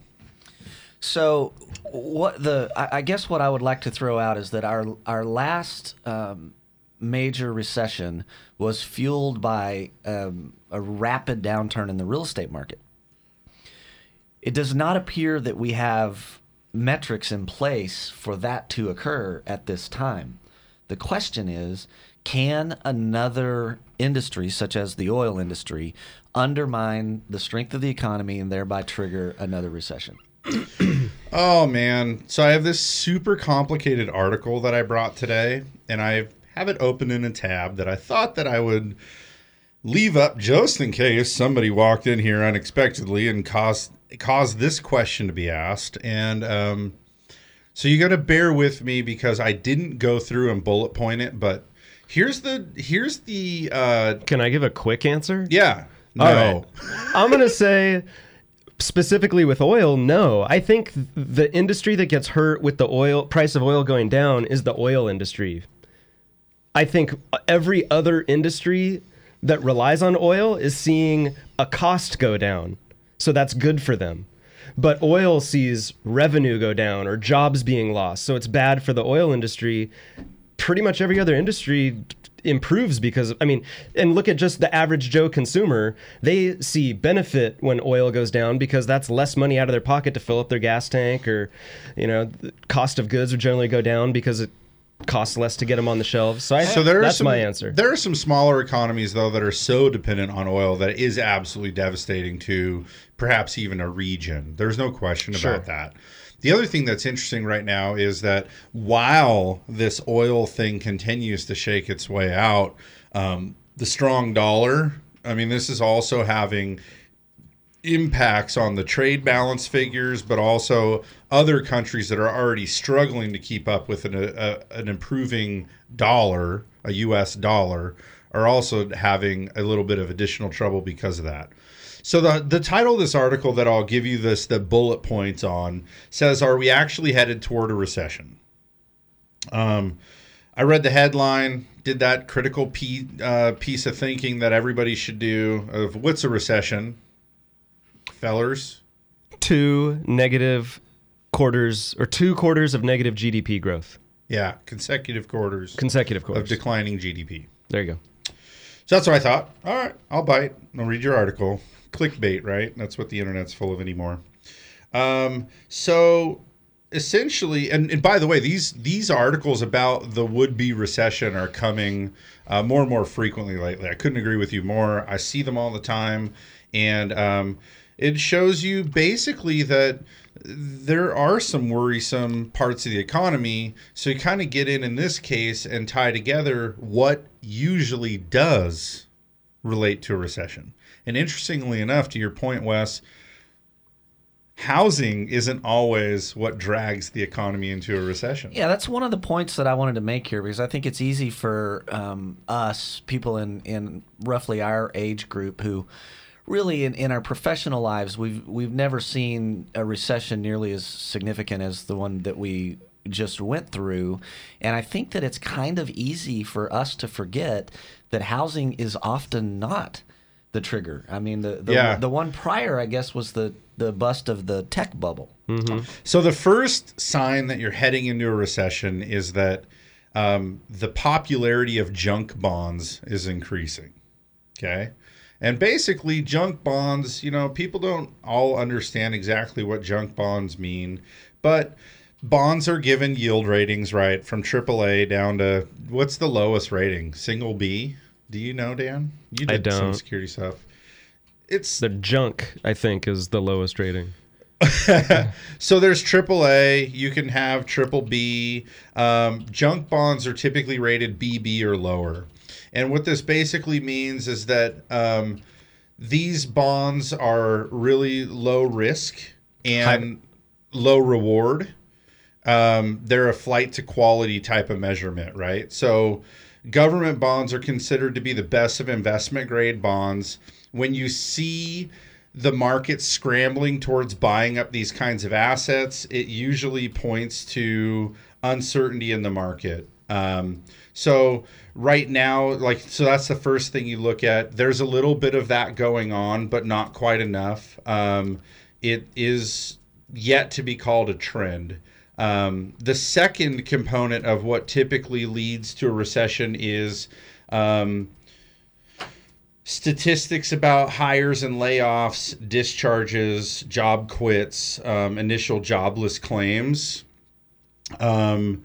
So, what the I, I guess what I would like to throw out is that our our last um, major recession was fueled by um, a rapid downturn in the real estate market. It does not appear that we have metrics in place for that to occur at this time. The question is can another industry, such as the oil industry, undermine the strength of the economy and thereby trigger another recession? Oh man! So I have this super complicated article that I brought today, and I have it open in a tab that I thought that I would leave up just in case somebody walked in here unexpectedly and caused caused this question to be asked. And um, so you got to bear with me because I didn't go through and bullet point it, but here's the here's the. Uh, Can I give a quick answer? Yeah. No. Right. I'm going to say specifically with oil, no. I think the industry that gets hurt with the oil price of oil going down is the oil industry. I think every other industry that relies on oil is seeing a cost go down. So that's good for them. But oil sees revenue go down or jobs being lost. So it's bad for the oil industry. Pretty much every other industry improves because I mean, and look at just the average Joe consumer. They see benefit when oil goes down because that's less money out of their pocket to fill up their gas tank, or you know, the cost of goods would generally go down because it costs less to get them on the shelves. So, I, so there that's some, my answer. There are some smaller economies though that are so dependent on oil that it is absolutely devastating to perhaps even a region. There's no question Sure. about that. The other thing that's interesting right now is that while this oil thing continues to shake its way out, um, the strong dollar. I mean, this is also having impacts on the trade balance figures, but also other countries that are already struggling to keep up with an, a, an improving dollar, a U.S. dollar, are also having a little bit of additional trouble because of that. So the the title of this article that I'll give you this the bullet points on says, "Are we actually headed toward a recession?" Um, I read the headline, did that critical pe- uh, piece of thinking that everybody should do of what's a recession, fellers. two negative quarters or two quarters of negative GDP growth. Yeah, consecutive quarters Consecutive quarters. of declining GDP. There you go. So that's what I thought. All right, I'll bite. I'll read your article. Clickbait, right? That's what the internet's full of anymore. Um, so essentially, and, and by the way, these these articles about the would be recession are coming uh, more and more frequently lately. I couldn't agree with you more. I see them all the time, and um, it shows you basically that there are some worrisome parts of the economy. So you kind of get in in this case and tie together what usually does relate to a recession. And interestingly enough, to your point, Wes, housing isn't always what drags the economy into a recession. Yeah, that's one of the points that I wanted to make here because I think it's easy for um, us, people in, in roughly our age group, who really in, in our professional lives, we've we've never seen a recession nearly as significant as the one that we just went through. And I think that it's kind of easy for us to forget that housing is often not the trigger. I mean, the the, Yeah. the one prior, I guess, was the the bust of the tech bubble. So the first sign that you're heading into a recession is that um, the popularity of junk bonds is increasing. Okay. And basically, junk bonds, you know, people don't all understand exactly what junk bonds mean, but bonds are given yield ratings, right? From AAA down to what's the lowest rating? Single B? Do you know, Dan? You I did some don't. some security stuff. It's the junk. I think is the lowest rating. so there's AAA. You can have triple B. Um, junk bonds are typically rated BB or lower. And what this basically means is that um, these bonds are really low risk and low reward. Um, they're a flight to quality type of measurement, right? So government bonds are considered to be the best of investment grade bonds. When you see the market scrambling towards buying up these kinds of assets, it usually points to uncertainty in the market. Um, so right now, like, so that's the first thing you look at. There's a little bit of that going on, but not quite enough. Um, it is yet to be called a trend. Um, the second component of what typically leads to a recession is um, statistics about hires and layoffs, discharges, job quits, um, initial jobless claims. Um,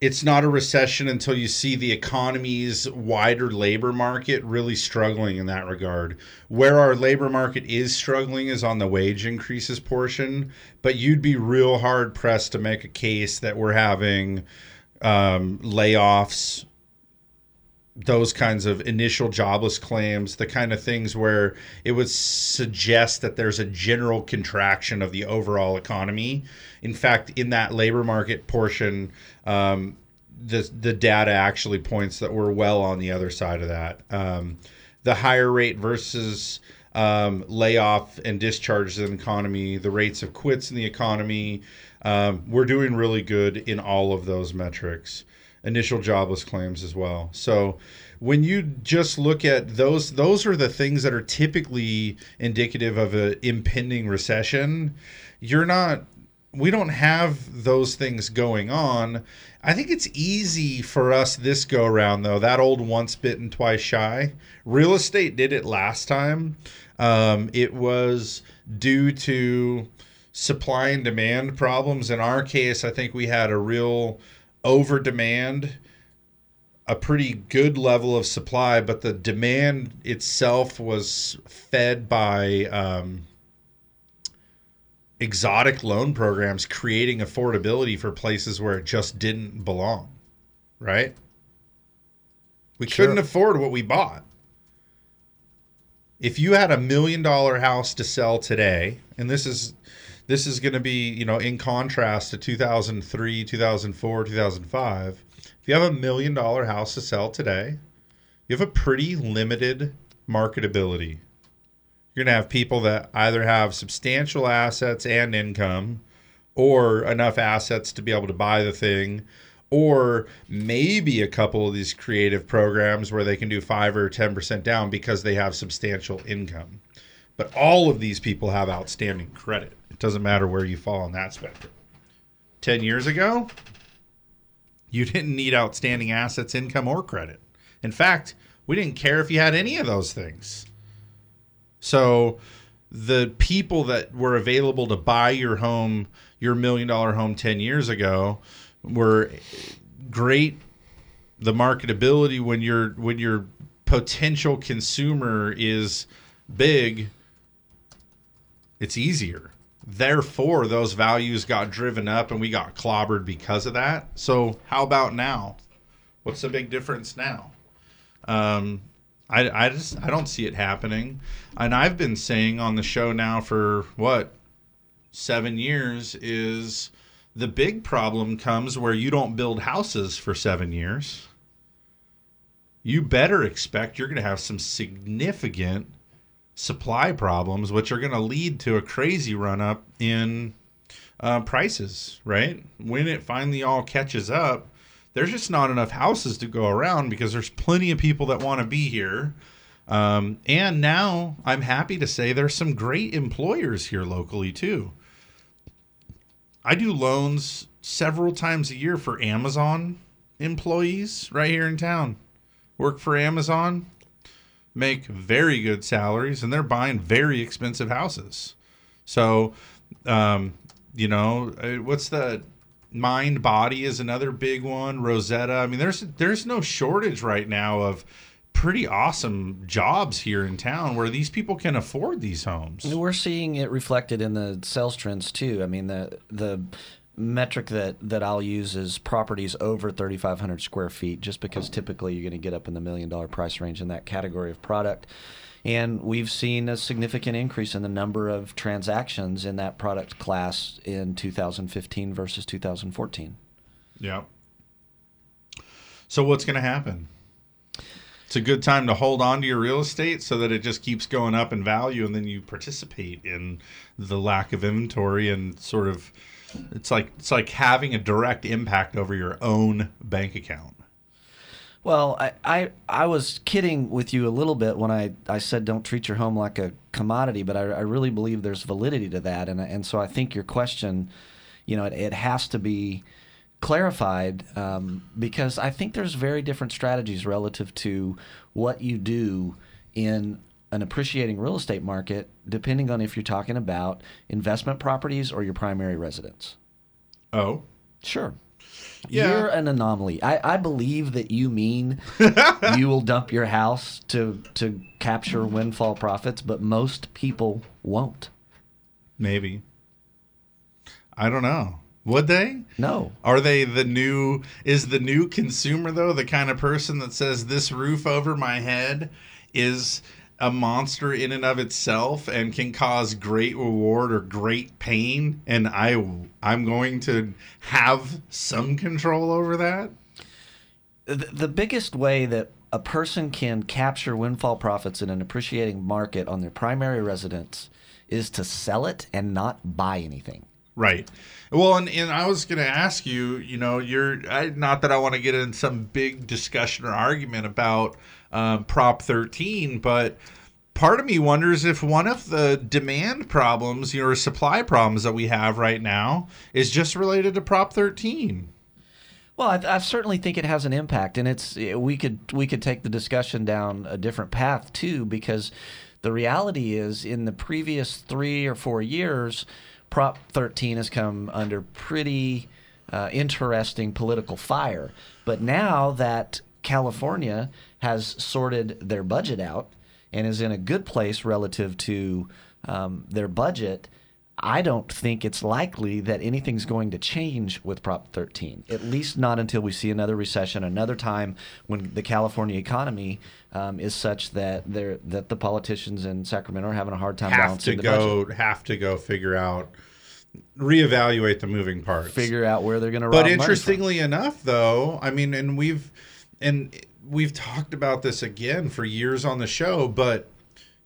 it's not a recession until you see the economy's wider labor market really struggling in that regard. Where our labor market is struggling is on the wage increases portion, but you'd be real hard pressed to make a case that we're having um, layoffs, those kinds of initial jobless claims, the kind of things where it would suggest that there's a general contraction of the overall economy. In fact, in that labor market portion, um, the the data actually points that we're well on the other side of that. Um, the higher rate versus um, layoff and discharges in the economy, the rates of quits in the economy, um, we're doing really good in all of those metrics initial jobless claims as well. So when you just look at those, those are the things that are typically indicative of an impending recession. You're not, we don't have those things going on. I think it's easy for us this go around though. That old once bitten, twice shy. Real estate did it last time. Um, it was due to supply and demand problems. In our case, I think we had a real over demand, a pretty good level of supply, but the demand itself was fed by um, exotic loan programs creating affordability for places where it just didn't belong, right? We couldn't afford what we bought. If you had a million dollar house to sell today, and this is this is going to be, you know, in contrast to 2003, 2004, 2005. If you have a million dollar house to sell today, you have a pretty limited marketability. You're going to have people that either have substantial assets and income or enough assets to be able to buy the thing or maybe a couple of these creative programs where they can do 5 or 10% down because they have substantial income. But all of these people have outstanding credit. It doesn't matter where you fall on that spectrum. 10 years ago, you didn't need outstanding assets, income, or credit. In fact, we didn't care if you had any of those things. So the people that were available to buy your home, your million dollar home 10 years ago, were great. The marketability when your when your potential consumer is big it's easier. Therefore those values got driven up and we got clobbered because of that. So how about now? What's the big difference now? Um I, I just I don't see it happening, and I've been saying on the show now for what seven years is the big problem comes where you don't build houses for seven years. You better expect you're going to have some significant supply problems, which are going to lead to a crazy run up in uh, prices. Right when it finally all catches up, there's just not enough houses to go around because there's plenty of people that want to be here. Um, and now I'm happy to say there's some great employers here locally too. I do loans several times a year for Amazon employees right here in town. Work for Amazon, make very good salaries, and they're buying very expensive houses. So, um, you know, uh, what's the Mindbody is another big one. Rosetta. I mean, there's there's no shortage right now of pretty awesome jobs here in town where these people can afford these homes. We're seeing it reflected in the sales trends too. I mean, the the metric that that I'll use is properties over 3,500 square feet, just because typically you're going to get up in the million dollar price range in that category of product. And we've seen a significant increase in the number of transactions in that product class in 2015 versus 2014. Yeah. So what's going to happen? It's a good time to hold on to your real estate so that it just keeps going up in value and then you participate in the lack of inventory and sort of it's like it's like having a direct impact over your own bank account. Well, I, I, I was kidding with you a little bit when I, I said don't treat your home like a commodity, but I, I really believe there's validity to that. And, and so I think your question, you know, it, it has to be clarified um, because I think there's very different strategies relative to what you do in an appreciating real estate market, depending on if you're talking about investment properties or your primary residence. Oh, sure. Yeah. You're an anomaly. I, I believe that you mean you will dump your house to to capture windfall profits, but most people won't. Maybe. I don't know. Would they? No. Are they the new is the new consumer though the kind of person that says this roof over my head is a monster in and of itself and can cause great reward or great pain and I I'm going to have some control over that? The, the biggest way that a person can capture windfall profits in an appreciating market on their primary residence is to sell it and not buy anything. Right. Well, and, and I was going to ask you, you know, you're I, not that I want to get in some big discussion or argument about um, Prop 13, but part of me wonders if one of the demand problems, you know, supply problems that we have right now is just related to Prop 13. Well, I, I certainly think it has an impact, and it's we could we could take the discussion down a different path too, because the reality is in the previous three or four years, Prop 13 has come under pretty uh, interesting political fire. But now that California has sorted their budget out and is in a good place relative to um, their budget, I don't think it's likely that anything's going to change with Prop 13. At least not until we see another recession, another time when the California economy um, is such that they're that the politicians in Sacramento are having a hard time Have balancing to the budget. go have to go figure out reevaluate the moving parts. Figure out where they're going to. But interestingly enough, though, I mean, and we've and we've talked about this again for years on the show, but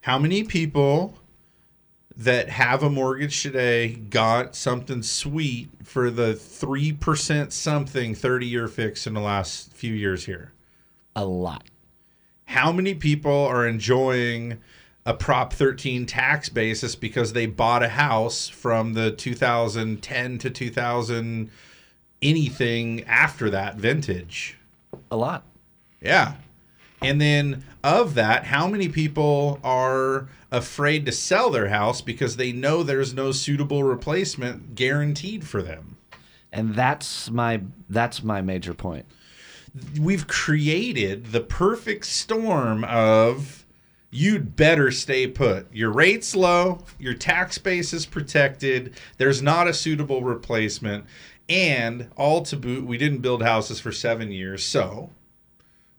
how many people that have a mortgage today got something sweet for the 3% something 30 year fix in the last few years here? A lot. How many people are enjoying a Prop 13 tax basis because they bought a house from the 2010 to 2000 anything after that vintage. A lot. Yeah. And then of that, how many people are afraid to sell their house because they know there's no suitable replacement guaranteed for them? And that's my that's my major point. We've created the perfect storm of you'd better stay put. Your rate's low, your tax base is protected, there's not a suitable replacement, and all to boot, we didn't build houses for seven years, so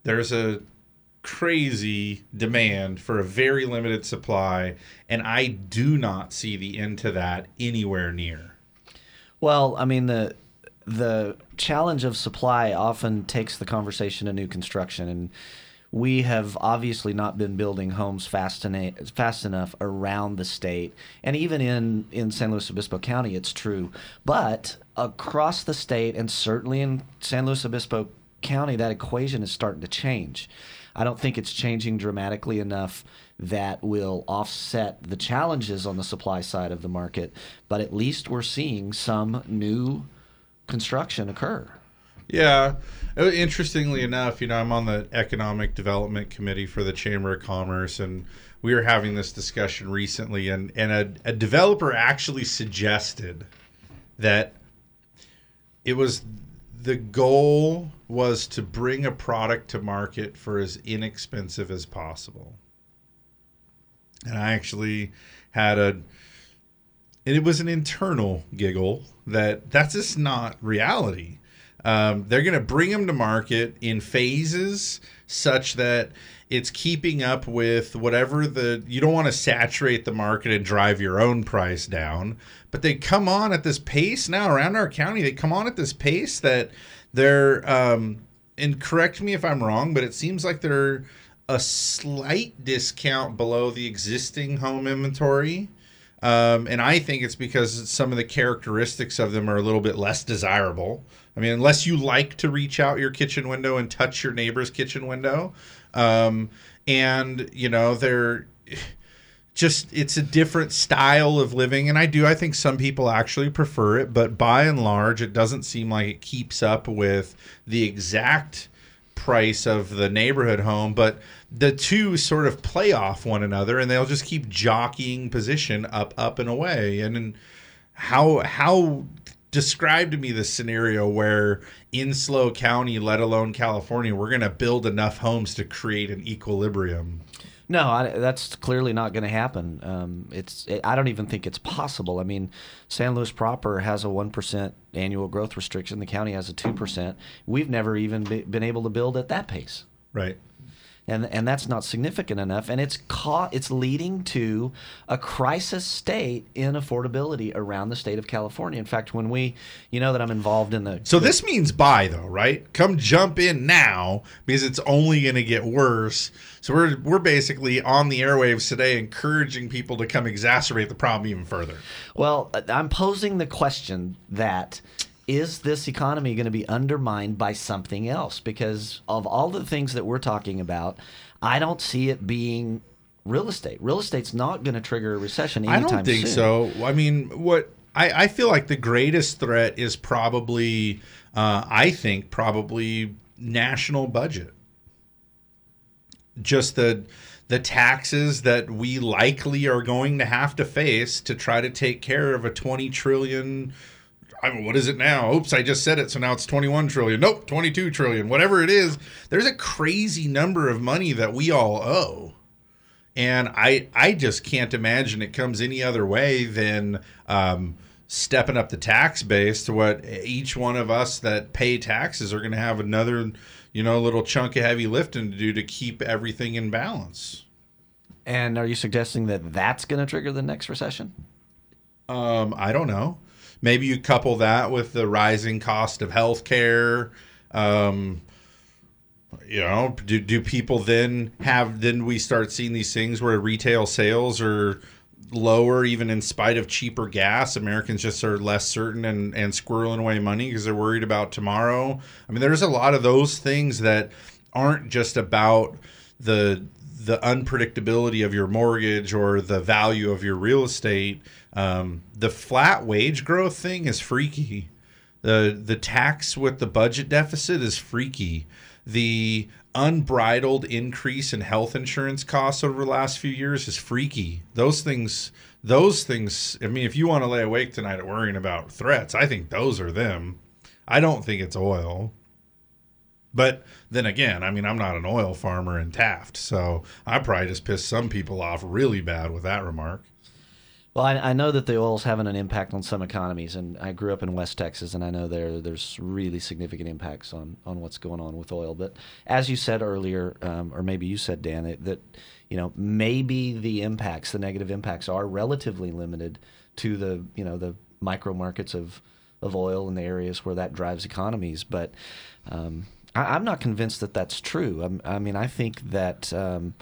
there's a crazy demand for a very limited supply, and I do not see the end to that anywhere near. Well, I mean the the challenge of supply often takes the conversation to new construction and we have obviously not been building homes fast, ena- fast enough around the state and even in, in san luis obispo county it's true but across the state and certainly in san luis obispo county that equation is starting to change i don't think it's changing dramatically enough that will offset the challenges on the supply side of the market but at least we're seeing some new construction occur Yeah. Uh, Interestingly enough, you know, I'm on the Economic Development Committee for the Chamber of Commerce, and we were having this discussion recently, and, and a, a developer actually suggested that it was the goal was to bring a product to market for as inexpensive as possible. And I actually had a and it was an internal giggle that that's just not reality. Um, they're going to bring them to market in phases such that it's keeping up with whatever the you don't want to saturate the market and drive your own price down but they come on at this pace now around our county they come on at this pace that they're um, and correct me if i'm wrong but it seems like they're a slight discount below the existing home inventory um, and I think it's because some of the characteristics of them are a little bit less desirable. I mean, unless you like to reach out your kitchen window and touch your neighbor's kitchen window, um, and you know they're just it's a different style of living, and I do I think some people actually prefer it, but by and large, it doesn't seem like it keeps up with the exact price of the neighborhood home, but the two sort of play off one another and they'll just keep jockeying position up, up and away. And, and how how describe to me the scenario where in SLO County, let alone California, we're gonna build enough homes to create an equilibrium. No, I, that's clearly not going to happen. Um, it's it, I don't even think it's possible. I mean, San Luis proper has a one percent annual growth restriction. The county has a two percent. We've never even be, been able to build at that pace. Right. And, and that's not significant enough, and it's caught. It's leading to a crisis state in affordability around the state of California. In fact, when we, you know, that I'm involved in the So this means buy though, right? Come jump in now because it's only going to get worse. So we're we're basically on the airwaves today encouraging people to come exacerbate the problem even further. Well, I'm posing the question that is this economy going to be undermined by something else? Because of all the things that we're talking about, I don't see it being real estate. Real estate's not going to trigger a recession I anytime don't think soon. so. I mean, what I, I feel like the greatest threat is probably, uh, I think, probably national budget. Just the the taxes that we likely are going to have to face to try to take care of a 20 trillion I mean, what is it now? Oops, I just said it, so now it's 21 trillion. Nope, 22 trillion. Whatever it is, there's a crazy number of money that we all owe and I I just can't imagine it comes any other way than um, stepping up the tax base to what each one of us that pay taxes are going to have another you know little chunk of heavy lifting to do to keep everything in balance. And are you suggesting that that's going to trigger the next recession? Um, I don't know. Maybe you couple that with the rising cost of healthcare. Um, you know, do, do people then have then we start seeing these things where retail sales are lower even in spite of cheaper gas americans just are less certain and and squirreling away money because they're worried about tomorrow i mean there's a lot of those things that aren't just about the the unpredictability of your mortgage or the value of your real estate. Um, the flat wage growth thing is freaky. The the tax with the budget deficit is freaky. The unbridled increase in health insurance costs over the last few years is freaky. Those things those things I mean if you want to lay awake tonight at worrying about threats, I think those are them. I don't think it's oil. But then again, I mean, I'm not an oil farmer in Taft, so I probably just pissed some people off really bad with that remark. Well, I, I know that the oil's having an impact on some economies, and I grew up in West Texas, and I know there there's really significant impacts on, on what's going on with oil. But as you said earlier, um, or maybe you said Dan, that, that you know maybe the impacts, the negative impacts, are relatively limited to the you know the micro markets of of oil in the areas where that drives economies. But um, I, I'm not convinced that that's true. I'm, I mean, I think that. Um,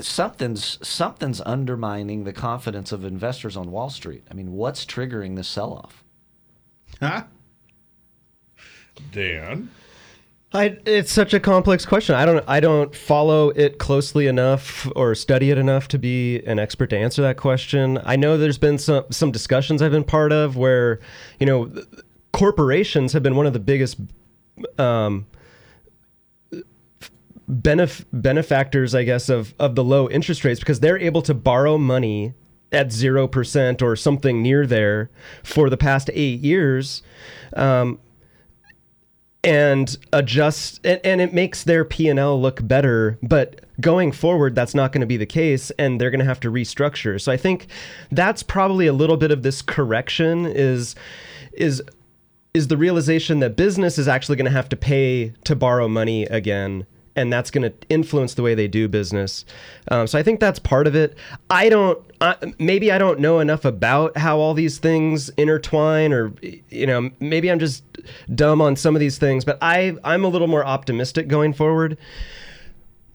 something's something's undermining the confidence of investors on Wall Street. I mean, what's triggering this sell-off? Huh? Dan? I, it's such a complex question. I don't I don't follow it closely enough or study it enough to be an expert to answer that question. I know there's been some some discussions I've been part of where, you know, corporations have been one of the biggest um, benef- benefactors, I guess, of of the low interest rates because they're able to borrow money at zero percent or something near there for the past eight years. Um, and adjust and, and it makes their p&l look better but going forward that's not going to be the case and they're going to have to restructure so i think that's probably a little bit of this correction is is is the realization that business is actually going to have to pay to borrow money again and that's going to influence the way they do business. Um, so I think that's part of it. I don't, uh, maybe I don't know enough about how all these things intertwine, or you know, maybe I'm just dumb on some of these things. But I, I'm a little more optimistic going forward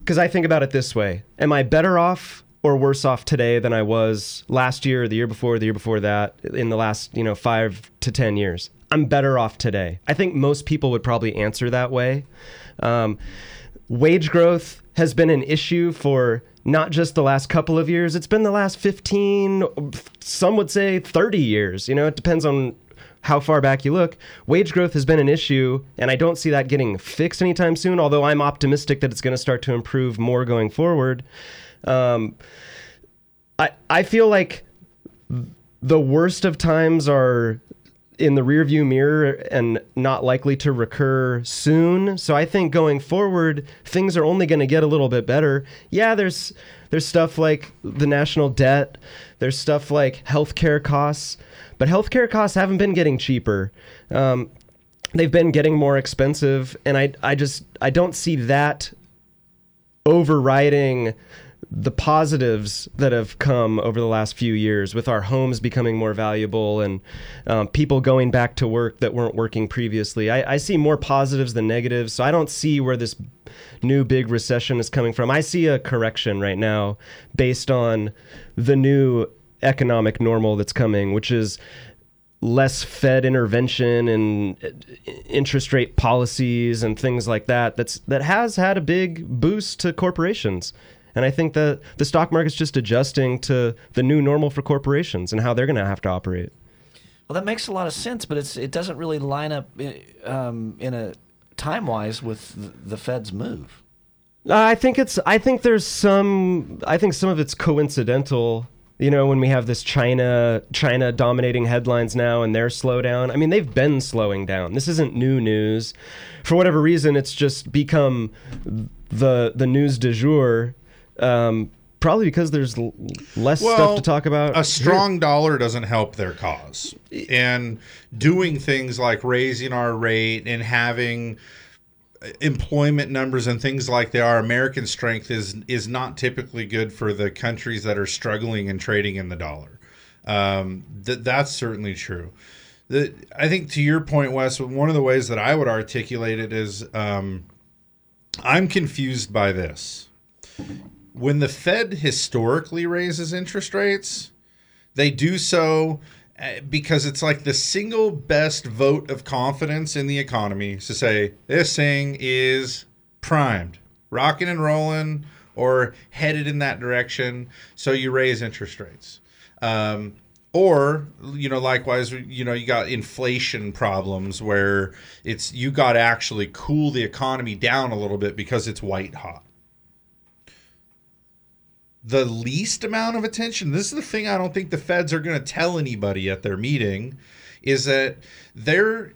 because I think about it this way: Am I better off? Or worse off today than I was last year, or the year before, the year before that, in the last you know five to ten years. I'm better off today. I think most people would probably answer that way. Um, wage growth has been an issue for not just the last couple of years, it's been the last 15, some would say 30 years. You know, it depends on how far back you look. Wage growth has been an issue, and I don't see that getting fixed anytime soon, although I'm optimistic that it's going to start to improve more going forward. Um, I, I feel like the worst of times are in the rearview mirror and not likely to recur soon. So I think going forward, things are only going to get a little bit better. Yeah, there's there's stuff like the national debt, there's stuff like healthcare costs, but healthcare costs haven't been getting cheaper. Um, they've been getting more expensive, and I I just I don't see that overriding the positives that have come over the last few years with our homes becoming more valuable and um, people going back to work that weren't working previously. I, I, see more positives than negatives. So I don't see where this new big recession is coming from. I see a correction right now based on the new economic normal that's coming, which is less Fed intervention and uh, interest rate policies and things like that. That's that has had a big boost to corporations. And I think that the stock market's just adjusting to the new normal for corporations and how they're going to have to operate. Well, that makes a lot of sense, but it's it doesn't really line up um, in a time wise with the Fed's move. I think it's. I think there's some. I think some of it's coincidental. You know, when we have this China China dominating headlines now and their slowdown. I mean, they've been slowing down. This isn't new news. For whatever reason, it's just become the the news du jour um, probably because there's l- less Well, stuff to talk about. A strong dollar doesn't help their cause. And doing things like raising our rate and having employment numbers and things like that are American strength is is not typically good for the countries that are struggling and trading in the dollar. Um, th- that's certainly true. The, I think to your point, Wes, one of the ways that I would articulate it is um, I'm confused by this when the Fed historically raises interest rates, they do so uh, because it's like the single best vote of confidence in the economy to say this thing is primed, rocking and rolling, or headed in that direction. So you raise interest rates. Um, or you know likewise you know you got inflation problems where it's you got to actually cool the economy down a little bit because it's white hot the least amount of attention this is the thing i don't think the feds are going to tell anybody at their meeting is that they're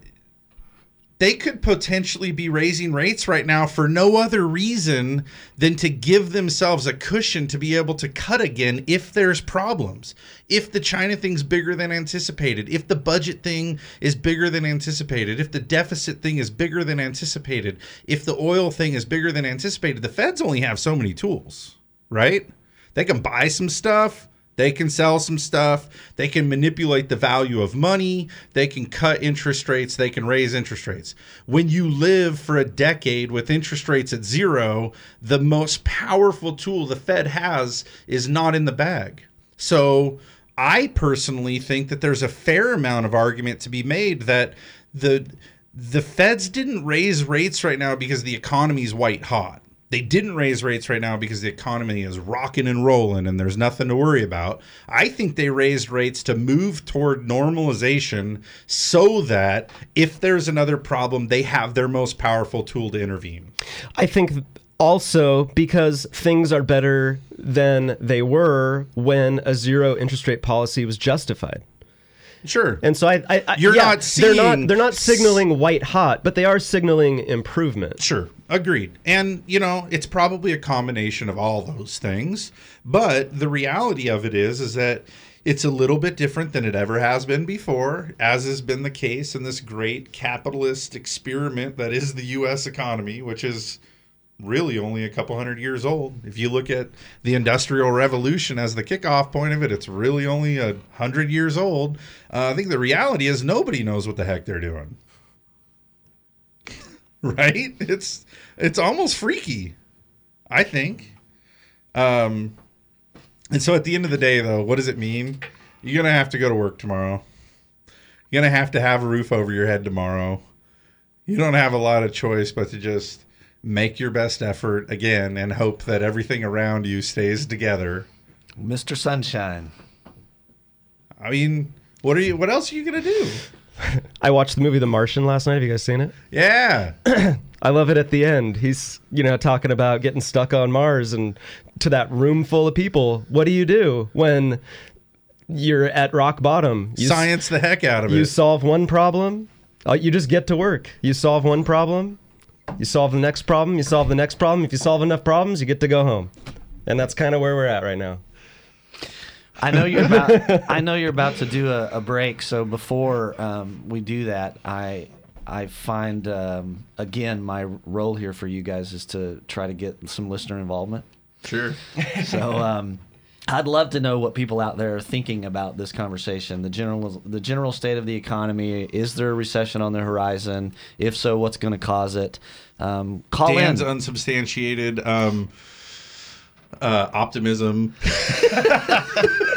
they could potentially be raising rates right now for no other reason than to give themselves a cushion to be able to cut again if there's problems. If the China thing's bigger than anticipated, if the budget thing is bigger than anticipated, if the deficit thing is bigger than anticipated, if the oil thing is bigger than anticipated, the feds only have so many tools, right? They can buy some stuff, they can sell some stuff. They can manipulate the value of money. They can cut interest rates. They can raise interest rates. When you live for a decade with interest rates at zero, the most powerful tool the Fed has is not in the bag. So I personally think that there's a fair amount of argument to be made that the the feds didn't raise rates right now because the economy's white hot they didn't raise rates right now because the economy is rocking and rolling and there's nothing to worry about. I think they raised rates to move toward normalization so that if there's another problem, they have their most powerful tool to intervene. I think also because things are better than they were when a zero interest rate policy was justified. Sure. And so I, I, I You're yeah, not they're not seeing- they're not signaling white hot, but they are signaling improvement. Sure. Agreed. And, you know, it's probably a combination of all those things. But the reality of it is, is that it's a little bit different than it ever has been before, as has been the case in this great capitalist experiment that is the U.S. economy, which is really only a couple hundred years old. If you look at the Industrial Revolution as the kickoff point of it, it's really only a hundred years old. Uh, I think the reality is nobody knows what the heck they're doing. right? It's it's almost freaky. I think. Um and so at the end of the day though, what does it mean? You're going to have to go to work tomorrow. You're going to have to have a roof over your head tomorrow. You don't have a lot of choice but to just make your best effort again and hope that everything around you stays together. Mr. Sunshine. I mean, what are you what else are you going to do? I watched the movie The Martian last night. Have you guys seen it? Yeah. I love it at the end. He's, you know, talking about getting stuck on Mars and to that room full of people. What do you do when you're at rock bottom? You s- Science the heck out of You it. You solve one problem, uh, you just get to work. You solve one problem, you solve the next problem, you solve the next problem. If you solve enough problems, you get to go home. And that's kind of where we're at right now. I know you're about. I know you're about to do a, a break. So before um, we do that, I I find um, again my role here for you guys is to try to get some listener involvement. Sure. So um, I'd love to know what people out there are thinking about this conversation. The general the general state of the economy. Is there a recession on the horizon? If so, what's going to cause it? Um, call Dan's in. unsubstantiated um, uh, optimism.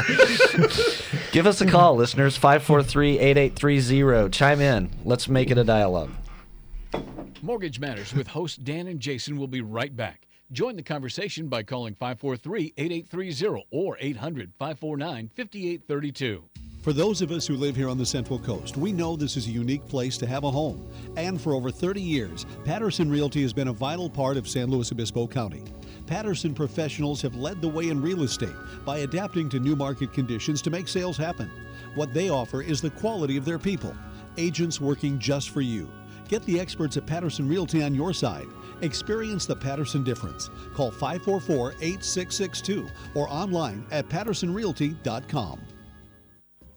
Give us a call, listeners. 543-8830. Chime in. Let's make it a dialogue. Mortgage Matters with host Dan and Jason will be right back. Join the conversation by calling 543 8830 or 800 549 5832. For those of us who live here on the Central Coast, we know this is a unique place to have a home. And for over 30 years, Patterson Realty has been a vital part of San Luis Obispo County. Patterson professionals have led the way in real estate by adapting to new market conditions to make sales happen. What they offer is the quality of their people, agents working just for you. Get the experts at Patterson Realty on your side. Experience the Patterson difference. Call 544 8662 or online at pattersonrealty.com.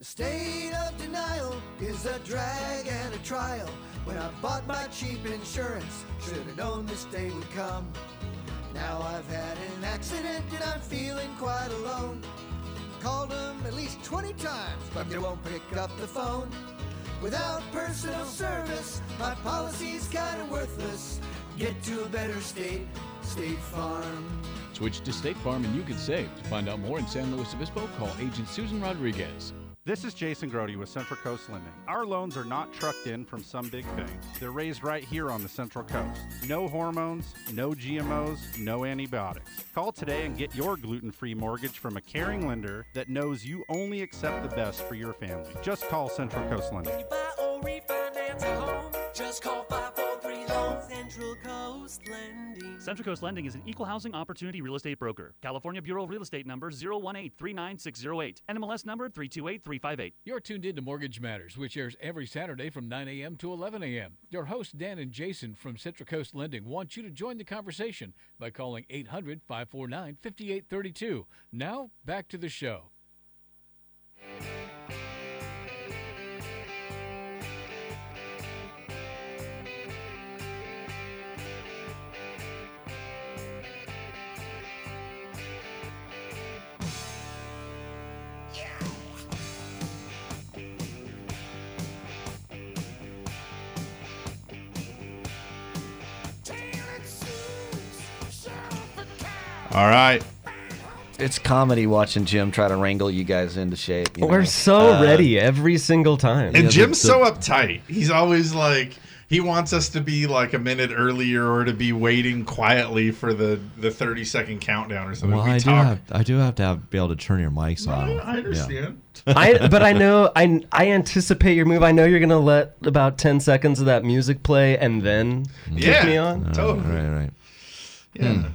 The state of denial is a drag and a trial. When I bought my cheap insurance, should have known this day would come. Now I've had an accident and I'm feeling quite alone. Called them at least 20 times, but they won't pick up the phone. Without personal service, my policy's kinda worthless. Get to a better state, State Farm. Switch to State Farm and you can save. To find out more in San Luis Obispo, call Agent Susan Rodriguez. This is Jason Grody with Central Coast Lending. Our loans are not trucked in from some big bank. They're raised right here on the Central Coast. No hormones, no GMOs, no antibiotics. Call today and get your gluten free mortgage from a caring lender that knows you only accept the best for your family. Just call Central Coast Lending. Just call 543 Loan Central Coast Lending. Central Coast Lending is an equal housing opportunity real estate broker. California Bureau of Real Estate number 018-39608. NMLS number 328358. You're tuned in to Mortgage Matters, which airs every Saturday from 9 a.m. to 11 a.m. Your hosts, Dan and Jason from Central Coast Lending, want you to join the conversation by calling 800 549 5832. Now, back to the show. All right. It's comedy watching Jim try to wrangle you guys into shape. you We're know. so Uh, ready every single time. And Jim's so uptight. He's always like he wants us to be like a minute earlier or to be waiting quietly for the the 30 second countdown or something. Well, we I do talk. have I do have to have, be able to turn your mics on. I understand. I but I know I I anticipate your move. I know you're gonna let about ten seconds of that music play and then kick Yeah, me on. totally. Right, right. Yeah.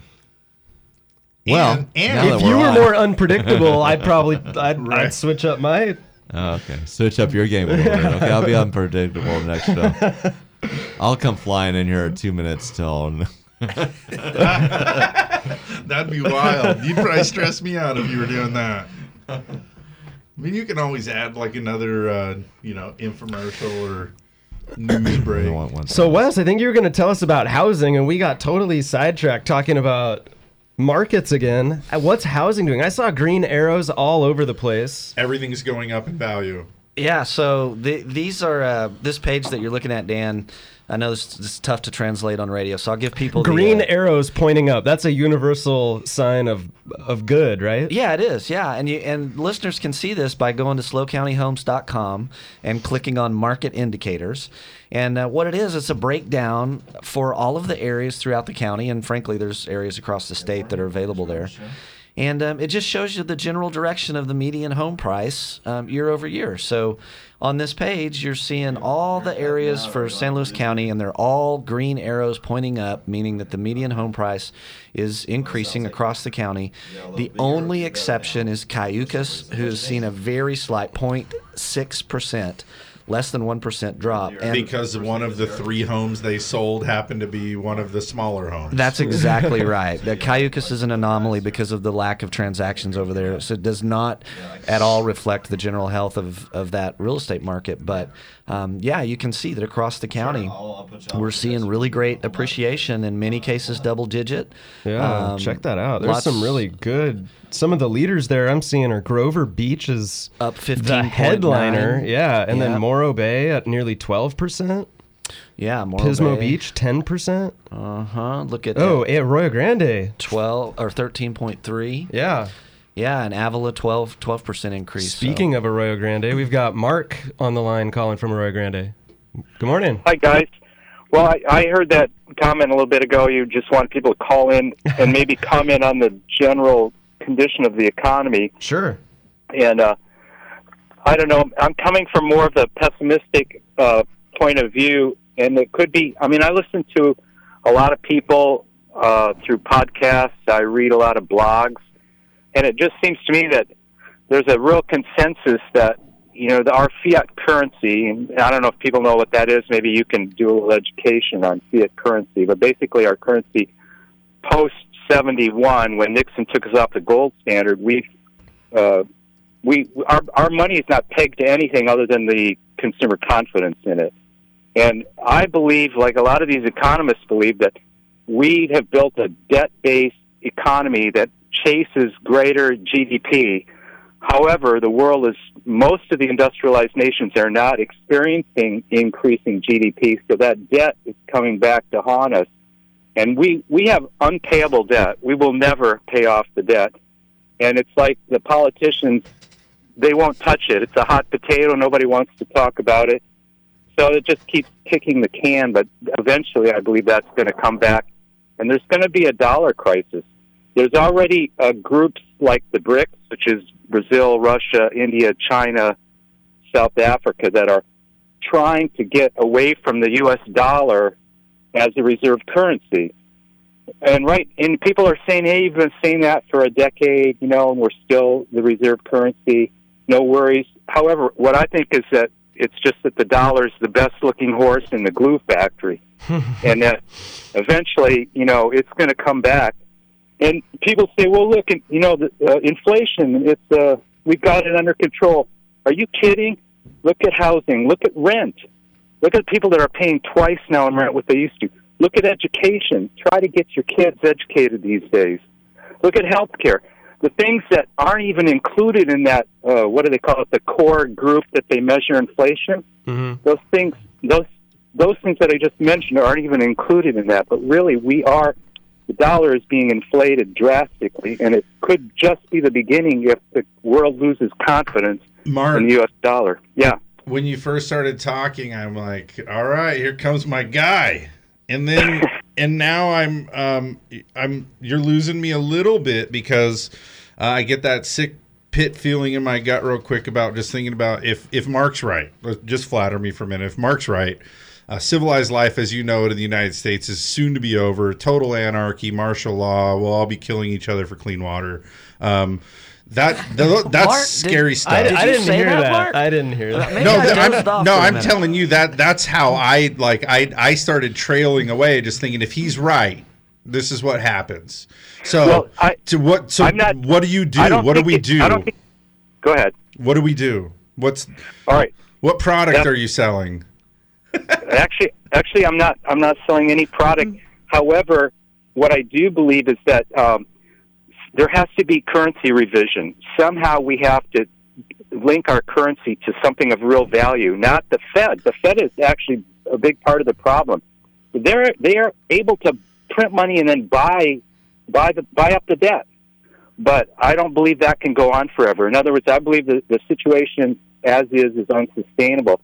Well, And- and- If you we're were on- more unpredictable, I'd probably I'd, Right. I'd switch up my. Oh, okay, switch up your game a little bit. Okay, I'll be unpredictable next show. I'll come flying in here at two minutes till. That'd be wild. You'd probably stress me out if you were doing that. I mean, you can always add like another, uh, you know, infomercial or news break. So Wes, I think you were going to tell us about housing, and we got totally sidetracked talking about markets again. Uh, What's housing doing? I saw green arrows all over the place. Everything's going up in value. Yeah, so the, these are uh, this page that you're looking at, Dan. I know this, this is tough to translate on radio, so I'll give people the, Green uh, arrows pointing up. That's a universal sign of of good, right? Yeah, it is. Yeah, and you and listeners can see this by going to slocountyhomes.com and clicking on market indicators. And uh, what it is, it's a breakdown for all of the areas throughout the county, and frankly, there's areas across the state that are available there. And um, it just shows you the general direction of the median home price um, year over year. So on this page, you're seeing all the areas for San Luis County, and they're all green arrows pointing up, meaning that the median home price is increasing across the county. The only exception is Cayucos, who has seen a very slight 0.6%, less than 1% drop. And because one of the three homes they sold happened to be one of the smaller homes. That's exactly right. The Cayucos is an anomaly because of the lack of transactions over there. So it does not at all reflect the general health of, of that real estate market. But um, yeah, you can see that across the county, we're seeing really great appreciation, in many cases, double digit. Yeah, Um, check that out. There's lots- some really good. Some of the leaders there I'm seeing are Grover Beach is up 15. the headliner. Yeah, and Yeah. then Morro Bay at nearly 12%. Yeah, Morro Pismo Bay. Beach 10%. Uh huh. Look at Oh, that. at Arroyo Grande. 12 or 13.3. Yeah. Yeah, and Avila 12 percent increase. so- Speaking of Arroyo Grande, we've got Mark on the line calling from Arroyo Grande. Good morning. Hi, guys. Well, I, I heard that comment a little bit ago. You just want people to call in and maybe comment on the general condition of the economy. Sure. And uh, I don't know. I'm coming from more of the pessimistic uh, point of view, and it could be. I mean, I listen to a lot of people uh, through podcasts. I read a lot of blogs, and it just seems to me that there's a real consensus that you know the, our fiat currency. I don't know if people know what that is. Maybe you can do a little education on fiat currency. But basically, our currency post '71, when Nixon took us off the gold standard, we uh, we our our money is not pegged to anything other than the consumer confidence in it. And I believe, like a lot of these economists believe, that we have built a debt-based economy that chases greater GDP. However, the world is most of the industrialized nations are not experiencing increasing GDP, so that debt is coming back to haunt us. And we we have unpayable debt. We will never pay off the debt. And it's like the politicians they won't touch it. It's a hot potato. Nobody wants to talk about it. So it just keeps kicking the can. But eventually, I believe that's going to come back, and there's going to be a dollar crisis. There's already uh, groups like the BRICS, which is Brazil, Russia, India, China, South Africa, that are trying to get away from the U.S. dollar as a reserve currency. And right, and people are saying, "Hey, you've been saying that for a decade, you know, and we're still the reserve currency. No worries." However, what I think is that it's just that the dollar's the best-looking horse in the glue factory, and that eventually, you know, it's going to come back. And people say, "Well, look, you know, the uh, inflation. It's uh, we've got it under control." Are you kidding? Look at housing. Look at rent. Look at people that are paying twice now in rent what they used to. Look at education. Try to get your kids educated these days. Look at healthcare. The things that aren't even included in that, uh, what do they call it, the core group that they measure inflation. Mm-hmm. Those things, those those things that I just mentioned aren't even included in that. But really, we are the dollar is being inflated drastically, and it could just be the beginning if the world loses confidence Mark. in the U.S. dollar. Yeah. When you first started talking, I'm like, all right, here comes my guy. And then and now I'm um I'm you're losing me a little bit because uh, I get that sick pit feeling in my gut real quick about just thinking about if if Mark's right. Just flatter me for a minute. If Mark's right, uh, civilized life, as you know it in the United States, is soon to be over. Total anarchy, martial law. We'll all be killing each other for clean water. Um, that th- that's Mark, did- scary stuff. I, I didn't hear that. I didn't hear that. no, th- I'm, no, I'm telling you that that's how I like I I started trailing away, just thinking if he's right, this is what happens. So Well, I- to what so not- what do you do? I don't What do we it- do? I don't think- Go ahead. What do we do? What's all right? What product That- are you selling? Actually, actually, I'm not. I'm not selling any product. However, what I do believe is that um, there has to be currency revision. Somehow, we have to link our currency to something of real value, not the Fed. The Fed is actually a big part of the problem. They're they are able to print money and then buy buy the buy up the debt. But I don't believe that can go on forever. In other words, I believe that the situation as is is unsustainable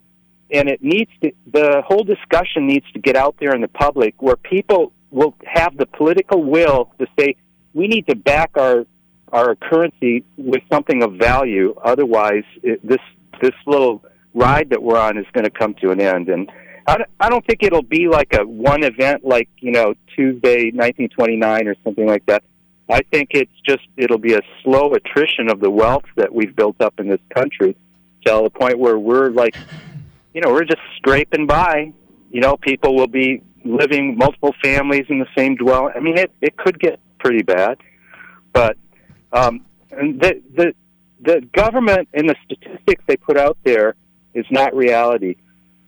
and it needs to the whole discussion needs to get out there in the public where people will have the political will to say we need to back our our currency with something of value. Otherwise it, this this little ride that we're on is going to come to an end. And I don't, I don't think it'll be like a one event like you know Tuesday 1929 or something like that. I think it's just it'll be a slow attrition of the wealth that we've built up in this country till the point where we're like you know, we're just scraping by. You know, people will be living multiple families in the same dwelling. I mean, it it could get pretty bad, but um, and the the the government and the statistics they put out there is not reality.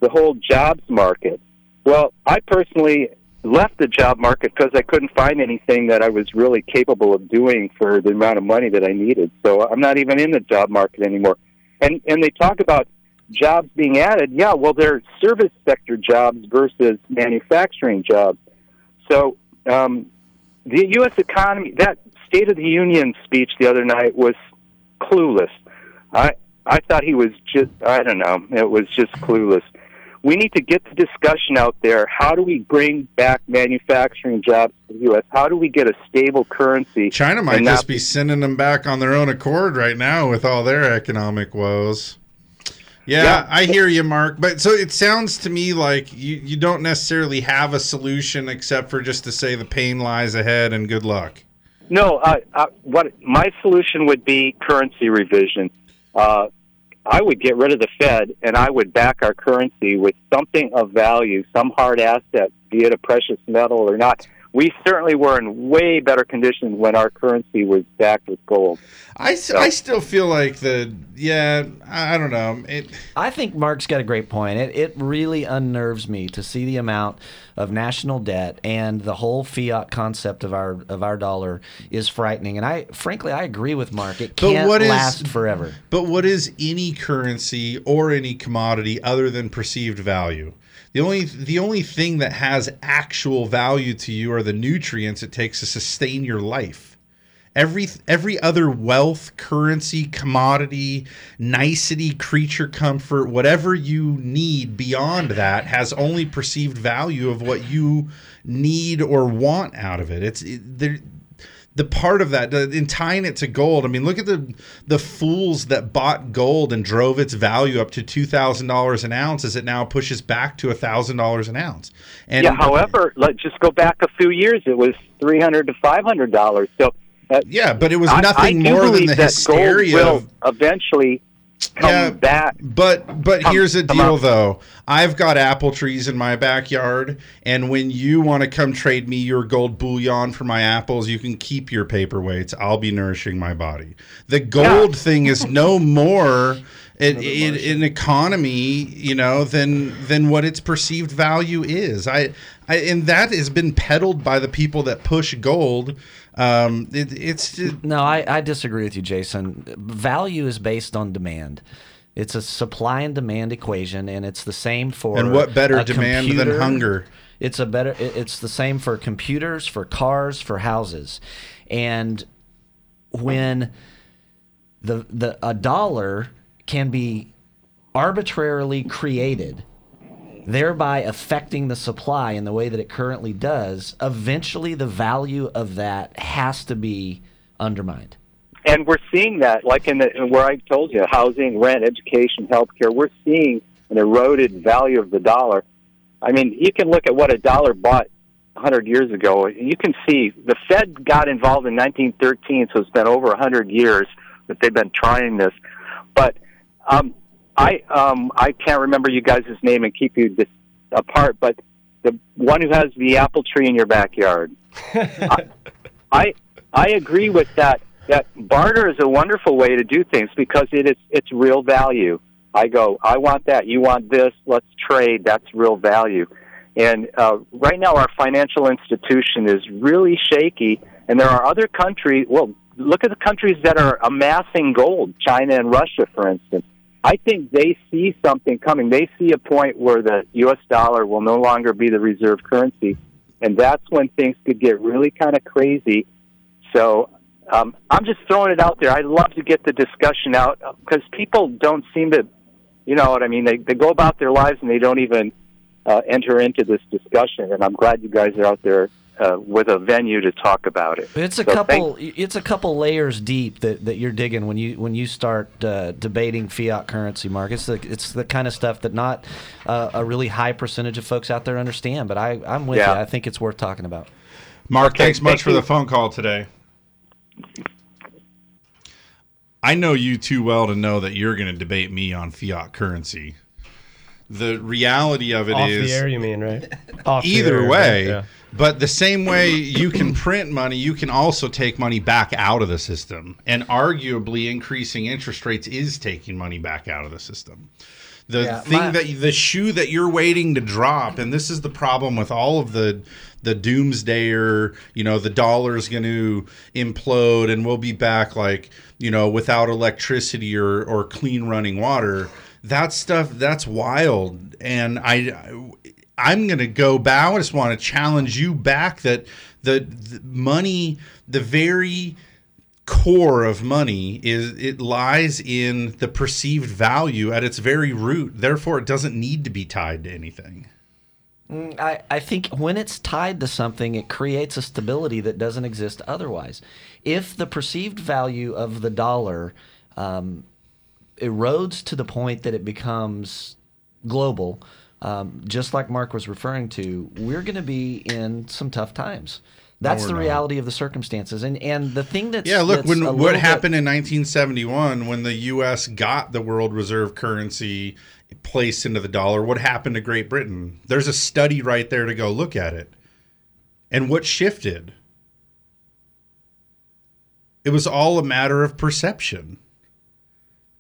The whole jobs market. Well, I personally left the job market because I couldn't find anything that I was really capable of doing for the amount of money that I needed. So I'm not even in the job market anymore. And and they talk about jobs being added, yeah, well, they're service sector jobs versus manufacturing jobs. So um, the U.S. economy, that State of the Union speech the other night was clueless. I I thought he was just, I don't know, it was just clueless. We need to get the discussion out there. How do we bring back manufacturing jobs to the U.S.? How do we get a stable currency? China might just be sending them back on their own accord right now with all their economic woes. Yeah, Yeah. I hear you, Mark. But so it sounds to me like you, you don't necessarily have a solution except for just to say the pain lies ahead and good luck. No, uh, uh, what my solution would be currency revision. Uh, I would get rid of the Fed and I would back our currency with something of value, some hard asset, be it a precious metal or not. We certainly were in way better condition when our currency was backed with gold. I I still feel like the yeah I I don't know it. I think Mark's got a great point. It it really unnerves me to see the amount of national debt and the whole fiat concept of our of our dollar is frightening. And I frankly I agree with Mark. It can't what is- last forever. But what is any currency or any commodity other than perceived value? The only the only thing that has actual value to you are the nutrients it takes to sustain your life. Every every other wealth, currency, commodity, nicety, creature comfort, whatever you need beyond that has only perceived value of what you need or want out of it. It's it, there the part of that in tying it to gold i mean look at the the fools that bought gold and drove its value up to $2000 an ounce as it now pushes back to $1000 an ounce and yeah. However, let's just go back a few years. It was three hundred to five hundred dollars. So uh, yeah, but it was nothing I do more than the hysteria Gold will eventually come Yeah, back. But but Come- here's the come deal up. though. I've got apple trees in my backyard, and when you want to come trade me your gold bullion for my apples, you can keep your paperweights. I'll be nourishing my body. The gold thing is no more in, in, in economy, you know, than than what its perceived value is. I, I and that has been peddled by the people that push gold. Um, it, it's No, I, I disagree with you, Jason. Value is based on demand. It's a supply and demand equation, and it's the same for And what better demand than hunger? It's a better. It's the same for computers, for cars, for houses, and when the the a dollar can be arbitrarily created thereby affecting the supply in the way that it currently does, eventually the value of that has to be undermined. and we're seeing that, like in the where I told you, housing, rent, education, healthcare. We're seeing an eroded value of the dollar. I mean, you can look at what a dollar bought 100 years ago. You can see the Fed got involved in 1913, so it's been over 100 years that they've been trying this. But um, I um, I can't remember you guys' name and keep you dis- apart, but the one who has the apple tree in your backyard. I, I I agree with that. That barter is a wonderful way to do things because it is it's real value. I go, I want that, you want this, let's trade. That's real value. And uh, right now, our financial institution is really shaky, and there are other countries. Well, look at the countries that are amassing gold, China and Russia, for instance. I think they see something coming. They see a point where the U.S. dollar will no longer be the reserve currency, and that's when things could get really kind of crazy. So um, I'm just throwing it out there. I'd love to get the discussion out because people don't seem to, you know what I mean? They they go about their lives and they don't even uh, enter into this discussion. And I'm glad you guys are out there uh, with a venue to talk about it. It's a So couple. It's a couple layers deep that, that you're digging when you when you start uh, debating fiat currency, Mark. It's the it's the kind of stuff that not uh, a really high percentage of folks out there understand. But I I'm with Yeah. you. I think it's worth talking about. Mark, Okay, thanks much thank for the phone call today. I know you too well to know that you're going to debate me on fiat currency. The reality of it is Off the air, you mean, right? Off either air, way, yeah. but the same way you can print money, you can also take money back out of the system. And arguably, increasing interest rates is taking money back out of the system. The Yeah, thing my- that the shoe that you're waiting to drop, and this is the problem with all of the the doomsdayer, you know, the dollar's going to implode and we'll be back like, you know, without electricity or or clean running water. That stuff that's wild and I I'm going to go back. I just want to challenge you back that the, the money, the very core of money is it lies in the perceived value at its very root. Therefore, it doesn't need to be tied to anything. Mm, I, I think when it's tied to something, it creates a stability that doesn't exist otherwise. If the perceived value of the dollar um, erodes to the point that it becomes global, um, just like Mark was referring to, we're going to be in some tough times. That's we're the not. reality of the circumstances, and and the thing that's yeah, look, that's when what little bit- happened in 1971 when the U.S. got the world reserve currency placed into the dollar, what happened to Great Britain? There's a study right there to go look at it. And what shifted? It was all a matter of perception.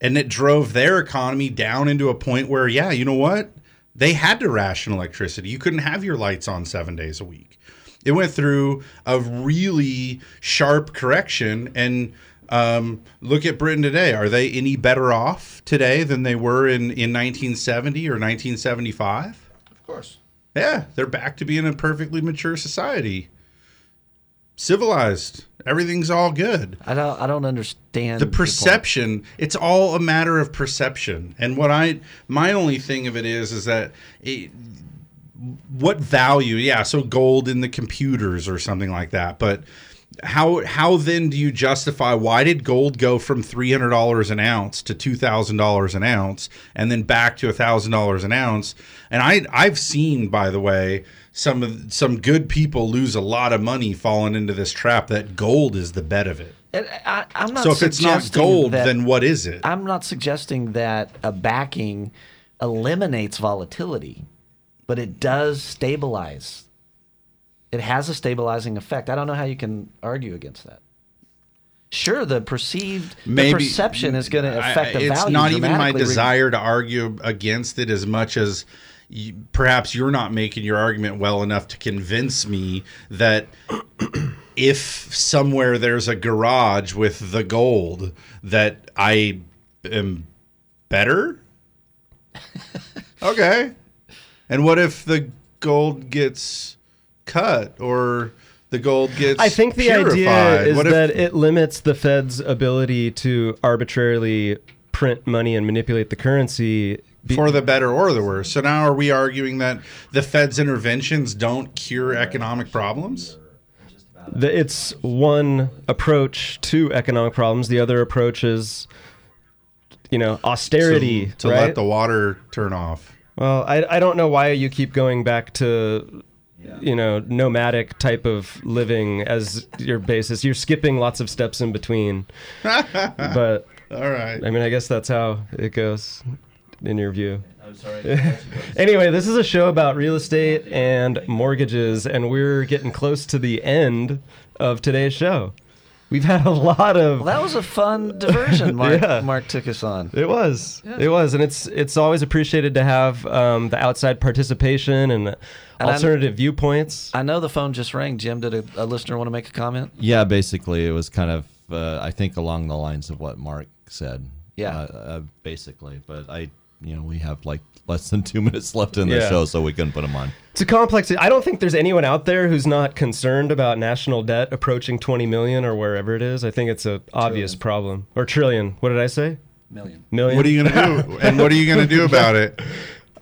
And it drove their economy down into a point where, yeah, you know what? They had to ration electricity. You couldn't have your lights on seven days a week. It went through a really sharp correction. And um, look at Britain today. Are they any better off today than they were in, in 1970 or 1975? Of course. Yeah, they're back to being a perfectly mature society. Civilized. Everything's all good. I don't. I don't understand The perception, it's all a matter of perception. And what I my only thing of it is is that it, what value? Yeah, so gold in the computers or something like that. But how how then do you justify why did gold go from three hundred dollars an ounce to two thousand dollars an ounce and then back to thousand dollars an ounce? And I I've seen by the way some of some good people lose a lot of money falling into this trap that gold is the bet of it. I, I'm not So if it's not gold, that- then what is it? I'm not suggesting that a backing eliminates volatility, but it does stabilize. It has a stabilizing effect. I don't know how you can argue against that. Sure, the perceived the perception is going to I- affect the it's value. It's not even my desire to argue against it as much as y- perhaps you're not making your argument well enough to convince me that if somewhere there's a garage with the gold that I am better okay and what if the gold gets cut or the gold gets I think the purified? idea is if- that it limits the Fed's ability to arbitrarily print money and manipulate the currency. for the better or the worse. So now are we arguing that the Fed's interventions don't cure economic problems? the, it's one approach to economic problems. The other approach is, you know, austerity. to, to right? let the water turn off. Well, I, I don't know why you keep going back to, you know, nomadic type of living as your basis. You're skipping lots of steps in between. but all right. I mean, I guess that's how it goes in your view. I'm sorry. anyway, this is a show about real estate and mortgages, and we're getting close to the end of today's show. We've had a lot of. Well, that was a fun diversion Mark, Yeah. Mark took us on. It was. It was, and it's it's always appreciated to have um, the outside participation and, And I'm- alternative viewpoints. I know the phone just rang. Jim, did a, a listener want to make a comment? Yeah, basically, it was kind of, uh, I think, along the lines of what Mark said. Yeah. Uh, uh, basically, but I, you know, we have like less than two minutes left in the Yeah. show, so we couldn't put them on. It's a complex. I don't think there's anyone out there who's not concerned about national debt approaching 20 million or wherever it is. I think it's an obvious problem. Or trillion. What did I say? Million. Million. What are you gonna do? And what are you gonna do about it?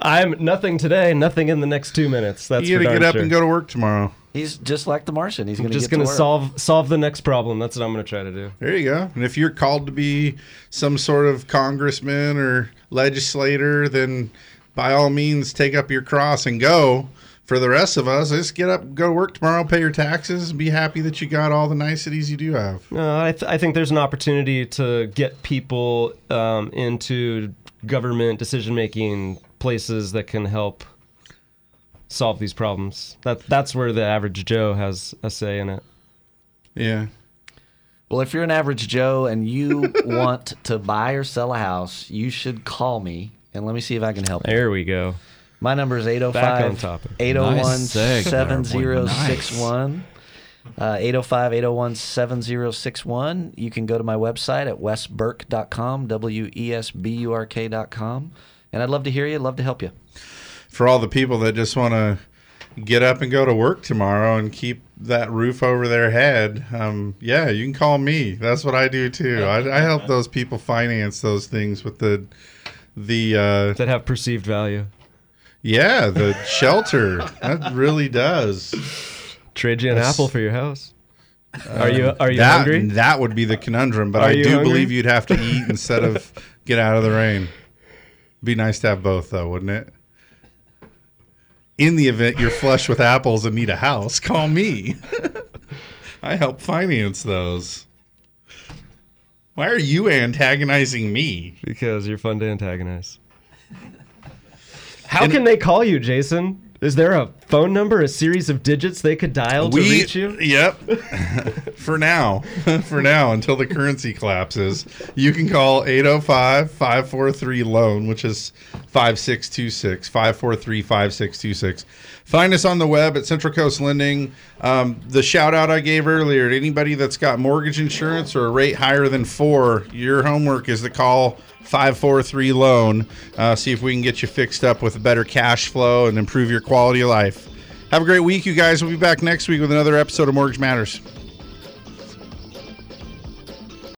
I'm nothing today, nothing in the next two minutes. That's you gotta get up sure. and go to work tomorrow. He's just like the Martian. He's going to just going to to work. solve solve the next problem. That's what I'm going to try to do. There you go. And if you're called to be some sort of congressman or legislator, then by all means take up your cross and go. For the rest of us, just get up, go to work tomorrow, pay your taxes, and be happy that you got all the niceties you do have. No, I, th- I think there's an opportunity to get people um, into government decision making places that can help solve these problems. That that's where the average Joe has a say in it. Yeah. Well, if you're an average Joe and you want to buy or sell a house, you should call me and let me see if I can help you. There we go. My number is Back on 805 topic. 801 Nice seg there, boy. 7061. Uh, 805 801 7061. You can go to my website at wesburk.com, W E S B U R K.com. And I'd love to hear you, love to help you. For all the people that just want to get up and go to work tomorrow and keep that roof over their head, um, yeah, you can call me. That's what I do too. I, I help those people finance those things with the the uh, that have perceived value. Yeah, the shelter that really does. Trade you an That's- apple for your house. Are you are you that, hungry? That would be the conundrum, but Are I do hungry? believe you'd have to eat instead of get out of the rain. Be nice to have both, though, wouldn't it? In the event you're flush with apples and need a house, call me. I help finance those. Why are you antagonizing me? Because you're fun to antagonize. How can they call you, Jason? Is there a phone number, a series of digits they could dial to we, reach you? Yep. For now, for now, until the currency collapses, you can call 805 543 loan, which is 5626 543 5626. Find us on the web at Central Coast Lending. Um, the shout out I gave earlier to anybody that's got mortgage insurance or a rate higher than four, your homework is to call 543 loan. Uh, see if we can get you fixed up with a better cash flow and improve your quality of life. Have a great week, you guys. We'll be back next week with another episode of Mortgage Matters.